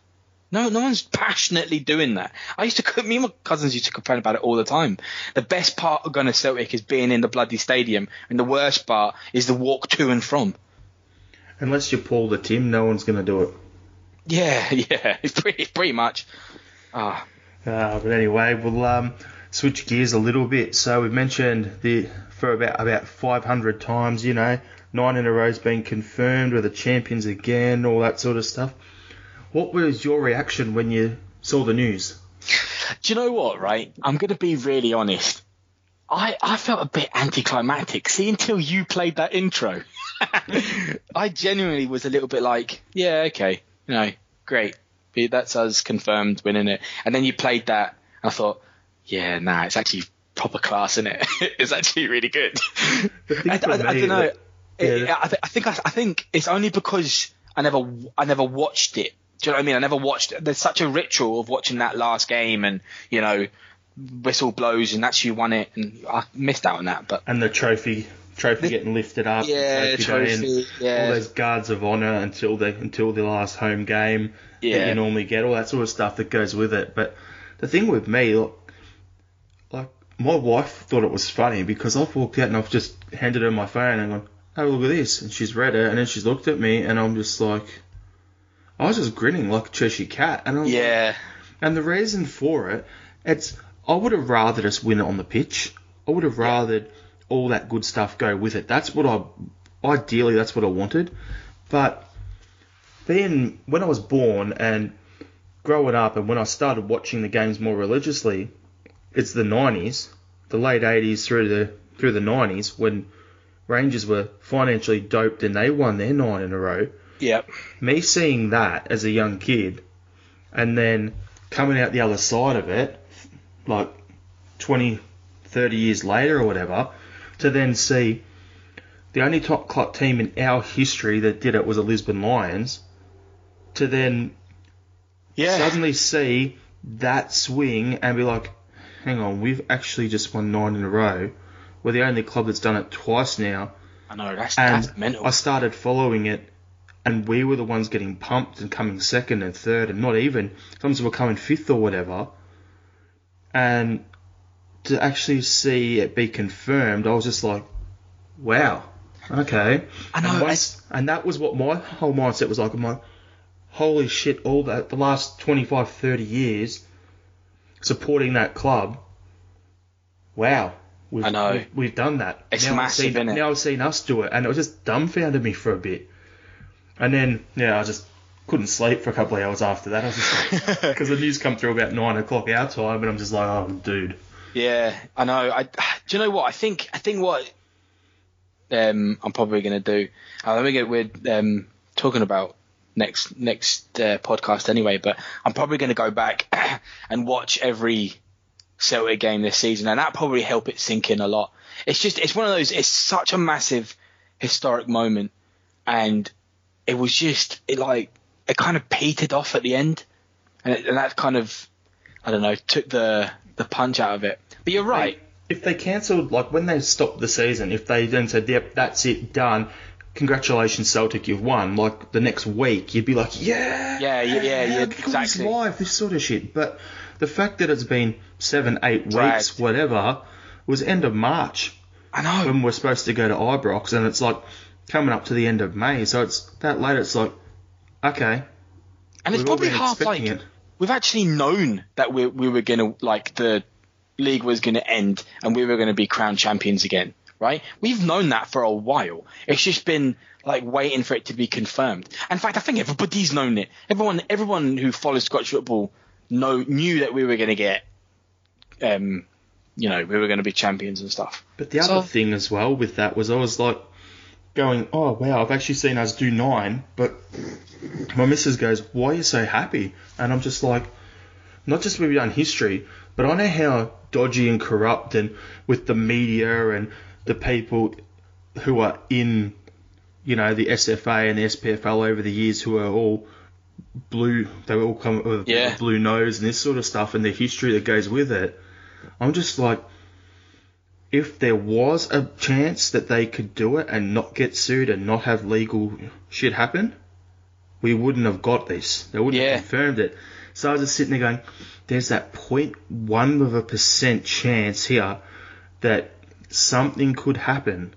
No, no one's passionately doing that. I used to, me and my cousins used to complain about it all the time. The best part of going to Celtic is being in the bloody stadium, and the worst part is the walk to and from. Unless you pull the team, no one's going to do it. Yeah, yeah, it's pretty, pretty much. Ah, Uh, but anyway, we'll um, switch gears a little bit. So we've mentioned the for about about 500 times, you know, nine in a row's been confirmed. We're the champions again, all that sort of stuff. What was your reaction when you saw the news? Do you know what, right? I'm going to be really honest. I, I felt a bit anticlimactic. See, until you played that intro, I genuinely was a little bit like, yeah, okay, you know, great. That's us confirmed winning it. And then you played that, I thought, yeah, nah, it's actually proper class, isn't it? it's actually really good. I, I, I, don't know. It, I, th- I think I, think it's only because I never I never watched it. Do you know what I mean? I never watched. There's such a ritual of watching that last game, and you know, whistle blows, and that's you won it, and I missed out on that. But and the trophy, trophy getting lifted up, yeah, trophy, yeah. all those guards of honor until they until the last home game that you normally get, all that sort of stuff that goes with it. But the thing with me, look, my wife thought it was funny because I've walked out and I've just handed her my phone and gone, "Oh, look at this," and she's read it, and then she's looked at me, and I'm just like, I was just grinning like a Cheshire cat, and I was like, yeah, and the reason for it, it's I would have rather just win it on the pitch. I would have rather all that good stuff go with it. That's what I ideally that's what I wanted. But then when I was born and growing up and when I started watching the games more religiously, it's the nineties, the late eighties through the through the nineties when Rangers were financially doped and they won their nine in a row. Yep, me seeing that as a young kid and then coming out the other side of it, like 20, 30 years later or whatever, to then see the only top club team in our history that did it was the Lisbon Lions, to then yeah, suddenly see that swing and be like, hang on, we've actually just won nine in a row. We're the only club that's done it twice now I know that's and that's mental. I started following it, and we were the ones getting pumped and coming second and third, and not even sometimes we were coming fifth or whatever. And to actually see it be confirmed, I was just like, "Wow, okay." I know, And, once, and that was what my whole mindset was like. I'm like, "Holy shit!" All that the last 25, 30 years supporting that club. Wow. We've, I know. We've, we've done that. It's now I've massive, seen, innit? Now I've seen us do it, and it was just dumbfounded me for a bit. And then, yeah, I just couldn't sleep for a couple of hours after that. I was just like, because the news come through about nine o'clock our time, and I'm just like, oh, dude. Yeah, I know. I do you know what I think? I think what um, I'm probably going to do. Uh, let me get we're um, talking about next next uh, podcast anyway, but I'm probably going to go back and watch every Celtic game this season, and that probably help it sink in a lot. It's just it's one of those. It's such a massive historic moment, and it was just it like it kind of petered off at the end, and, it, and that kind of I don't know took the the punch out of it. But you're right. If they cancelled, like when they stopped the season, if they then said, yep, that's it, done. Congratulations, Celtic, you've won. Like the next week, you'd be like, yeah, Yeah, yeah, yeah, yeah, exactly. live, this sort of shit. But the fact that it's been seven, eight Dragged. weeks, whatever, was end of March I know. when we're supposed to go to Ibrox, and it's like coming up to the end of May. So it's that late. It's like, okay, and it's probably half like it. we've actually known that we we were gonna like the league was gonna end and we were gonna be crowned champions again, right? We've known that for a while. It's just been like waiting for it to be confirmed. In fact, I think everybody's known it. Everyone everyone who follows Scottish football know knew that we were gonna get um you know, we were gonna be champions and stuff. But the So- other thing as well with that was I was like going, oh wow, I've actually seen us do nine, but my missus goes, why are you so happy? And I'm just like, not just we've done history, but I know how dodgy and corrupt and with the media and the people who are in, you know, the SFA and the SPFL over the years who are all blue, they all come with Yeah. blue nose and this sort of stuff and the history that goes with it. I'm just like, if there was a chance that they could do it and not get sued and not have legal shit happen, we wouldn't have got this. They wouldn't Yeah. have confirmed it. So I was just sitting there going, there's that 0.1 of a percent chance here that something could happen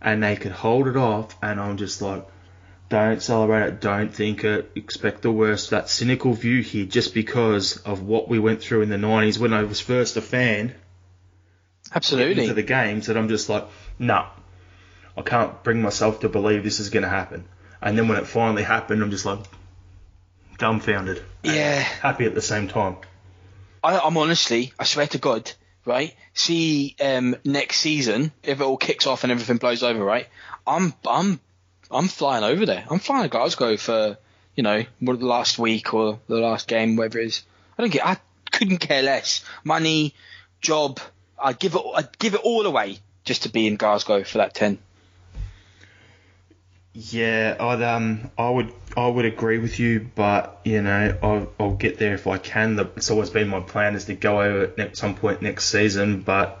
and they could hold it off and I'm just like, don't celebrate it, don't think it, expect the worst. That cynical view here just because of what we went through in the 90s when I was first a fan Absolutely. into the games that I'm just like, no, I can't bring myself to believe this is going to happen. And then when it finally happened, I'm just like dumbfounded, yeah. happy at the same time. I, I'm honestly, I swear to God, right? See, um, next season, if it all kicks off and everything blows over, right? I'm, I'm, I'm flying over there. I'm flying to Glasgow for, you know, the last week or the last game, whatever it is. I don't get. I couldn't care less. Money, job. I'd give it. I'd give it all away just to be in Glasgow for that ten. Yeah, I'd um, I would, I would agree with you, but you know, I'll, I'll get there if I can. The, it's always been my plan is to go over at some point next season, but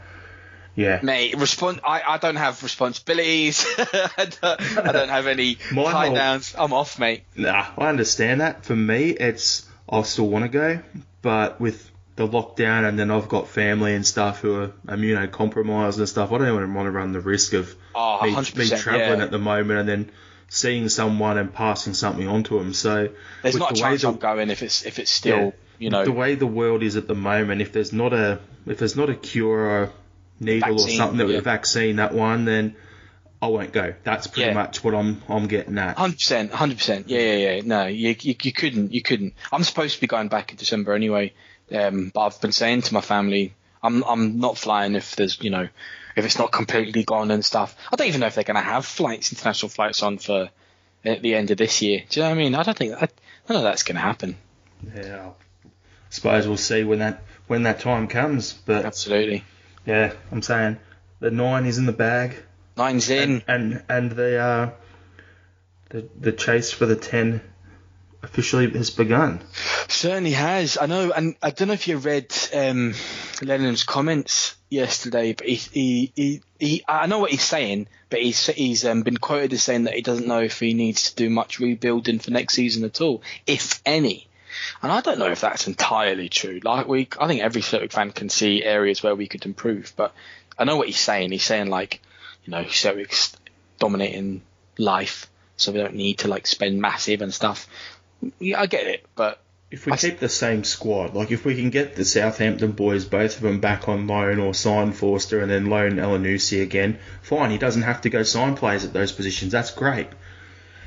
yeah, Mate, respon I, I don't have responsibilities. I, don't, I don't have any My tie whole- downs. I'm off, mate. Nah, I understand that. For me, it's I still want to go, but with the lockdown and then I've got family and stuff who are immunocompromised and stuff. I don't even want to run the risk of Oh, me, 100%, me traveling yeah. at the moment and then seeing someone and passing something on to them. So There's not a the way chance the- I'm going if it's if it's still yeah, you know the way the world is at the moment, if there's not a if there's not a cure or needle Vaccine, or something that yeah. a vaccine that one, then I won't go. That's pretty Yeah. much what I'm I'm getting at. Hundred percent, hundred percent. Yeah, yeah, yeah. No, you, you you couldn't, you couldn't. I'm supposed to be going back in December anyway, um, but I've been saying to my family, I'm I'm not flying if there's you know, if it's not completely gone and stuff. I don't even know if they're going to have flights, international flights on for at the end of this year. Do you know what I mean? I don't think I, none of that's going to happen. Yeah, I suppose we'll see when that when that time comes. But Absolutely. yeah, I'm saying the nine is in the bag, Nine's in. and and, and the uh, the the chase for the ten officially has begun. Certainly has. I know, and I don't know if you read um, Lennon's comments yesterday, but he, he, he, he, I know what he's saying, but he's he's um, been quoted as saying that he doesn't know if he needs to do much rebuilding for next season at all, if any. And I don't know if that's entirely true. Like we, I think every Celtic fan can see areas where we could improve, but I know what he's saying. He's saying like, you know, Celtic's dominating life, so we don't need to like spend massive and stuff. Yeah, I get it, but If we I- keep the same squad, like if we can get the Southampton boys, both of them back on loan or sign Forster and then loan Elyounoussi again, fine. He doesn't have to go sign players at those positions. That's great.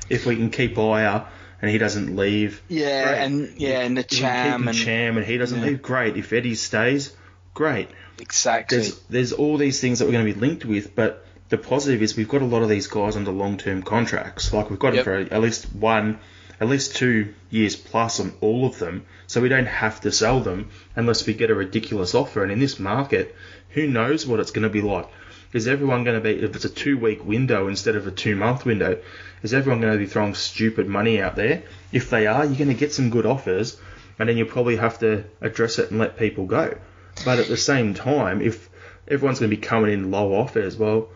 If we can keep Ajer and he doesn't leave, Yeah, great. and yeah, and the If we can Cham keep and Cham and he doesn't yeah. leave, great. If Eddie stays, great. exactly. There's there's all these things that we're going to be linked with, but the positive is we've got a lot of these guys under long term contracts. Like we've got Yep. for at least one, at least two years plus on all of them, so we don't have to sell them unless we get a ridiculous offer. And in this market, who knows what it's going to be like? Is everyone going to be if it's a two week window instead of a two month window? Is everyone going to be throwing stupid money out there? If they are, you're going to get some good offers, and then you'll probably have to address it and let people go. But at the same time, if everyone's going to be coming in low offers, well,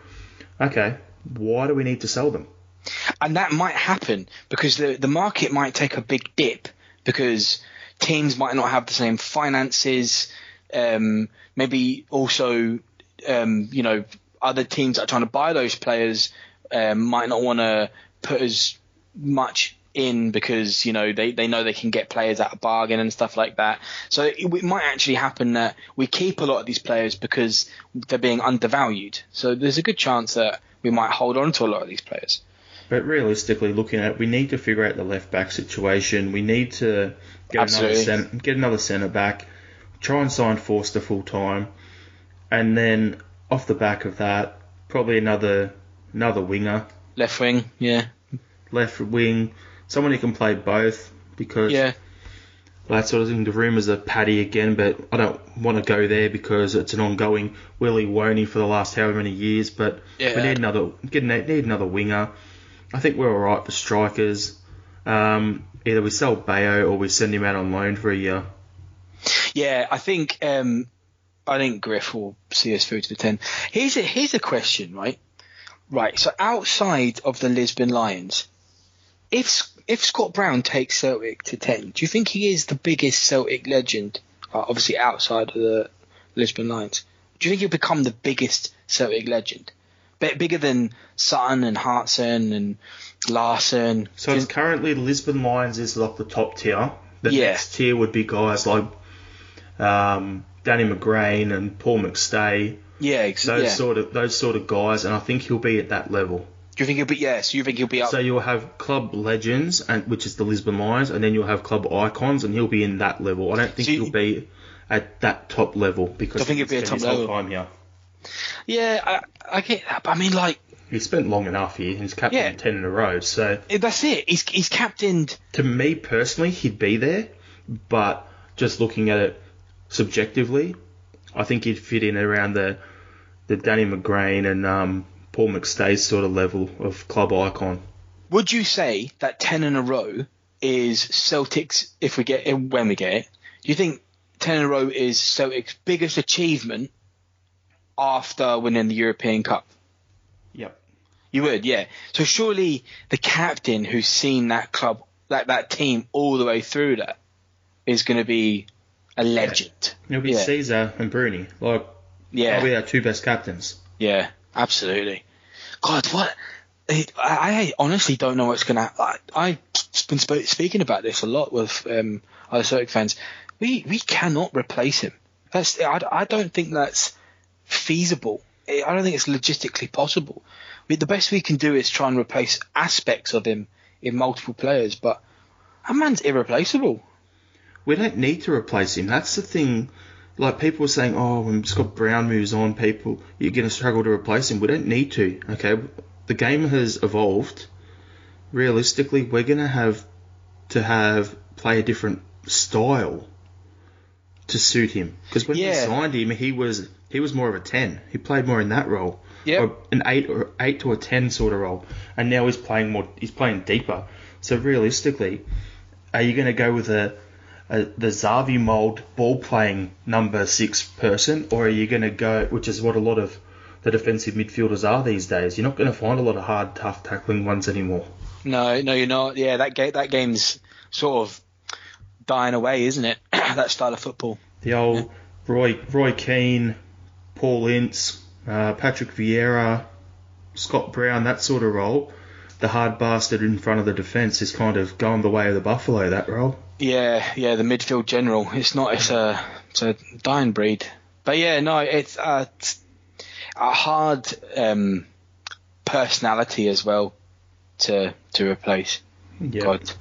okay, why do we need to sell them? And that might happen because the the market might take a big dip because teams might not have the same finances. Um, maybe also, um, you know, other teams that are trying to buy those players um, might not want to put as much in because you know they, they know they can get players at a bargain and stuff like that. So it, it might actually happen that we keep a lot of these players because they're being undervalued. So there's a good chance that we might hold on to a lot of these players. But realistically, looking at it, we need to figure out the left back situation. We need to get another center, get another centre back, try and sign Forster full time, and then off the back of that, probably another another winger, Left wing, yeah, left wing, someone who can play both. Because yeah, that sort of thing. The rumours are Paddy again, but I don't want to go there because it's an ongoing willy woney for the last however many years. But Yeah. we need another get need another winger. I think we're all right for strikers. Um, either we sell Bayo or we send him out on loan for a year. yeah. I think um, I think Griff will see us through to the ten. Here's a here's a question, right? Right. So outside of the Lisbon Lions, if if Scott Brown takes Celtic to ten, do you think he is the biggest Celtic legend? Uh, obviously outside of the Lisbon Lions, do you think he'll become the biggest Celtic legend? Bigger than Sutton and Hartson and Larsson. So it's currently Lisbon Lions is like the top tier. The Yeah. next tier would be guys like um, Danny McGrain and Paul McStay. Yeah, ex- Those yeah. sort of those sort of guys, and I think he'll be at that level. Do you think he'll be? Yeah, so you think he'll be up? So you'll have club legends, and which is the Lisbon Lions, and then you'll have club icons, and he'll be in that level. I don't think So you- he'll be at that top level because Don't think he'll be he's at top spent his whole level? time here. Yeah, I, I get that, but I mean, like, he's spent long enough here. He's captain Yeah. ten in a row. So that's it. He's he's captained. to me personally, he'd be there, but just looking at it subjectively, I think he'd fit in around the the Danny McGrain and um, Paul McStay sort of level of club icon. Would you say that ten in a row is Celtics? If we get it, when we get it, do you think ten in a row is Celtics' biggest achievement after winning the European Cup? Yep. You would, yeah. So surely the captain who's seen that club, that that team all the way through that, is going to be a legend. It'll be Yeah. Caesar and Broony. Like Yeah, probably our two best captains. yeah, absolutely. God, what? I, I honestly don't know what's going to. I, I've been sp- speaking about this a lot with um, other Celtic fans. We we cannot replace him. That's I, I don't think that's feasible. I don't think it's logistically possible. We, the best we can do is try and replace aspects of him in multiple players, but that man's irreplaceable. We don't need to replace him. That's the thing. Like people are saying, oh, when Scott Brown moves on, people you're going to struggle to replace him. We don't need to. Okay, the game has evolved. Realistically, we're going to have to have play a different style to suit him. Because when we Yeah. signed him, he was he was more of a ten. He played more in that role. Or an eight or eight to a ten sort of role. And now he's playing more. He's playing deeper. So realistically, are you going to go with a, a the Xavi mold ball playing number six person, or are you going to go, which is what a lot of the defensive midfielders are these days? You're not going to find a lot of hard, tough tackling ones anymore. No, no, you're not. Yeah, that game that game's sort of dying away, isn't it? That style of football. The old Roy Roy Keane, Paul Ince, uh, Patrick Vieira, Scott Brown, that sort of role. The hard bastard in front of the defence is kind of going the way of the Buffalo. That role. Yeah, yeah, the midfield general. It's not. It's a. It's a dying breed. But yeah, no, it's a, a hard um, personality as well to to replace. Yeah. God.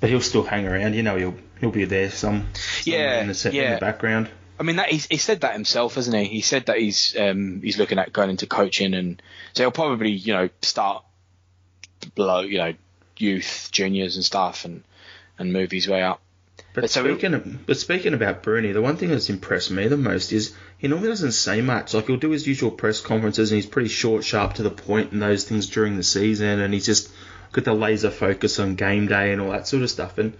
But he'll still hang around. You know, he'll he'll be there some. Yeah, in the, set, in the background. I mean, that, he's, he said that himself, hasn't he? He said that he's um, he's looking at going into coaching, and so he'll probably you know start below you know youth, juniors, and stuff, and and move his way up. But So we- speaking of, but speaking about Broony, the one thing that's impressed me the most is he normally doesn't say much. Like he'll do his usual press conferences and he's pretty short, sharp, to the point, and those things during the season, and he's just got the laser focus on game day and all that sort of stuff. And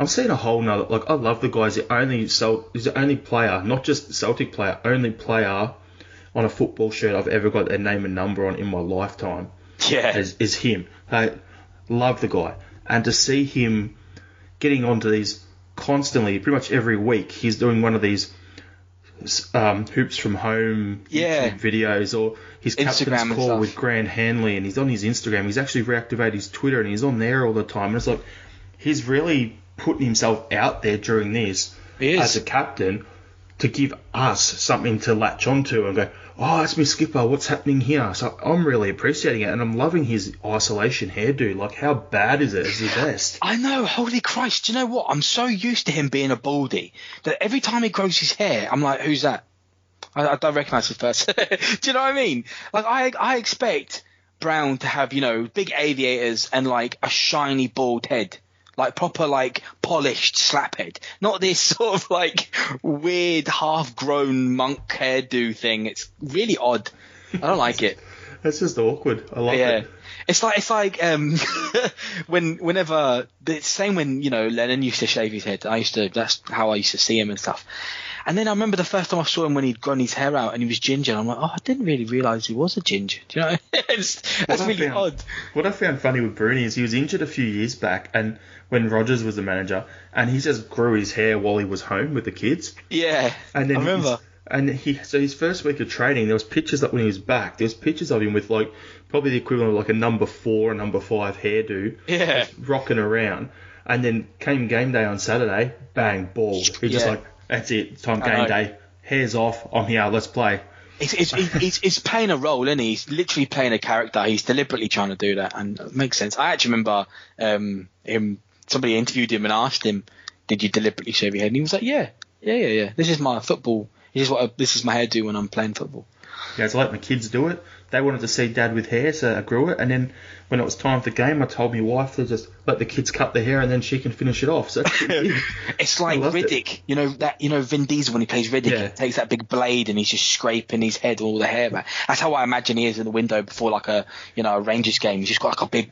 I'm seeing a whole nother. Like I love the guy's the only Celt, he's the only player, not just Celtic player, only player on a football shirt I've ever got their name and number on in my lifetime Yeah, is, is him. I love the guy. And to see him getting onto these constantly, pretty much every week, he's doing one of these um, hoops from home Yeah. YouTube videos or his Instagram captain's call with Grant Hanley and he's on his Instagram. He's actually reactivated his Twitter and he's on there all the time. And it's like he's really putting himself out there during this as a captain to give us something to latch onto and go, oh, it's me skipper, what's happening here? So I'm really appreciating it and I'm loving his isolation hairdo. Like, how bad is it? It's the best. I know, holy Christ, do you know what? I'm so used to him being a baldy that every time he grows his hair, I'm like, who's that? I, I don't recognise his person. do you know what I mean? Like, I, I expect Brown to have, you know, big aviators and like a shiny bald head. Like proper, like polished slap head, not this sort of like weird half-grown monk hairdo thing. It's really odd. I don't like it. It's just awkward. I love Yeah. it. It's like it's like um when whenever the same when you know Lennon used to shave his head. I used to that's how I used to see him and stuff. And then I remember the first time I saw him when he'd grown his hair out and he was ginger. I'm like, oh, I didn't really realise he was a ginger. Do you know? it's, that's really found- odd. What I found funny with Broony is he was injured a few years back, and when Rodgers was the manager, and he just grew his hair while he was home with the kids. Yeah, And then I remember. and he so his first week of training, there was pictures that when he was back, there was pictures of him with like probably the equivalent of like a number four, a number five hairdo, Yeah. rocking around. And then came game day on Saturday, bang, bald. He's just like, that's it, time game day. Hair's off, I'm here, let's play. It's, it's, it's, it's playing a role, isn't he? He's literally playing a character. He's deliberately trying to do that, and it makes sense. I actually remember um, him. Somebody interviewed him and asked him, "Did you deliberately shave your head?" And he was like, "Yeah, yeah, yeah, yeah. This is my football. This is what I, this is my hairdo when I'm playing football." Yeah, it's like my kids do it. They wanted to see dad with hair, so I grew it. And then when it was time for the game, I told my wife to just let the kids cut their hair and then she can finish it off. So it's like loved it. Riddick, you know that you know Vin Diesel when he plays Riddick, Yeah. he takes that big blade and he's just scraping his head all the hair back. That's how I imagine he is in the window before like a you know a Rangers game. He's just got like a big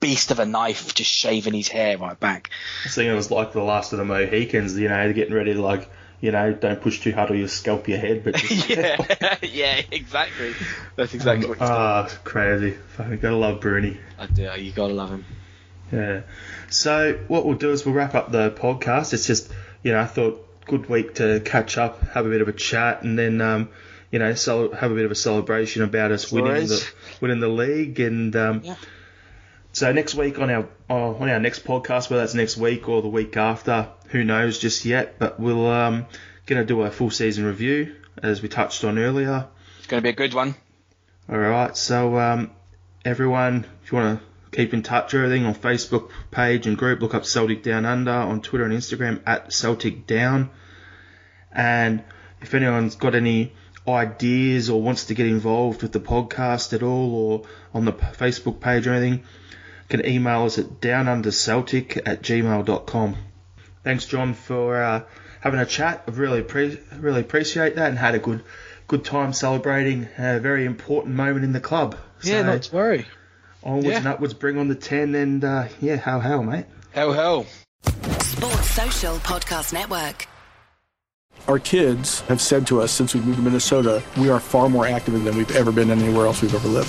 beast of a knife just shaving his hair right back. I think it was like the last of the Mohicans, you know, getting ready to like, you know, don't push too hard or you'll scalp your head. But just, yeah, yeah, exactly. That's exactly what he's Ah, crazy. Fucking gotta love Broony. I do. You gotta love him. Yeah. So what we'll do is we'll wrap up the podcast. It's just, you know, I thought good week to catch up, have a bit of a chat, and then, um, you know, so have a bit of a celebration about us winning the winning the league. And um, Yeah. So next week on our uh, on our next podcast, whether that's next week or the week after, who knows just yet. But we'll um, gonna do a full season review as we touched on earlier. It's gonna be a good one. All right. So um, everyone, if you want to keep in touch, everything on Facebook page and group, look up Celtic Down Under on Twitter and Instagram at Celtic Down. And if anyone's got any ideas or wants to get involved with the podcast at all, or on the Facebook page or anything, can email us at downunderceltic at gmail.com. Thanks, John, for uh, having a chat. I really appre- really appreciate that and had a good good time celebrating a very important moment in the club. Yeah, not to worry. onwards yeah. and upwards, bring on the 10 and uh, yeah, how how, mate. Hell, hell. Sports Social Podcast Network. Our kids have said to us since we moved to Minnesota, we are far more active than we've ever been anywhere else we've ever lived.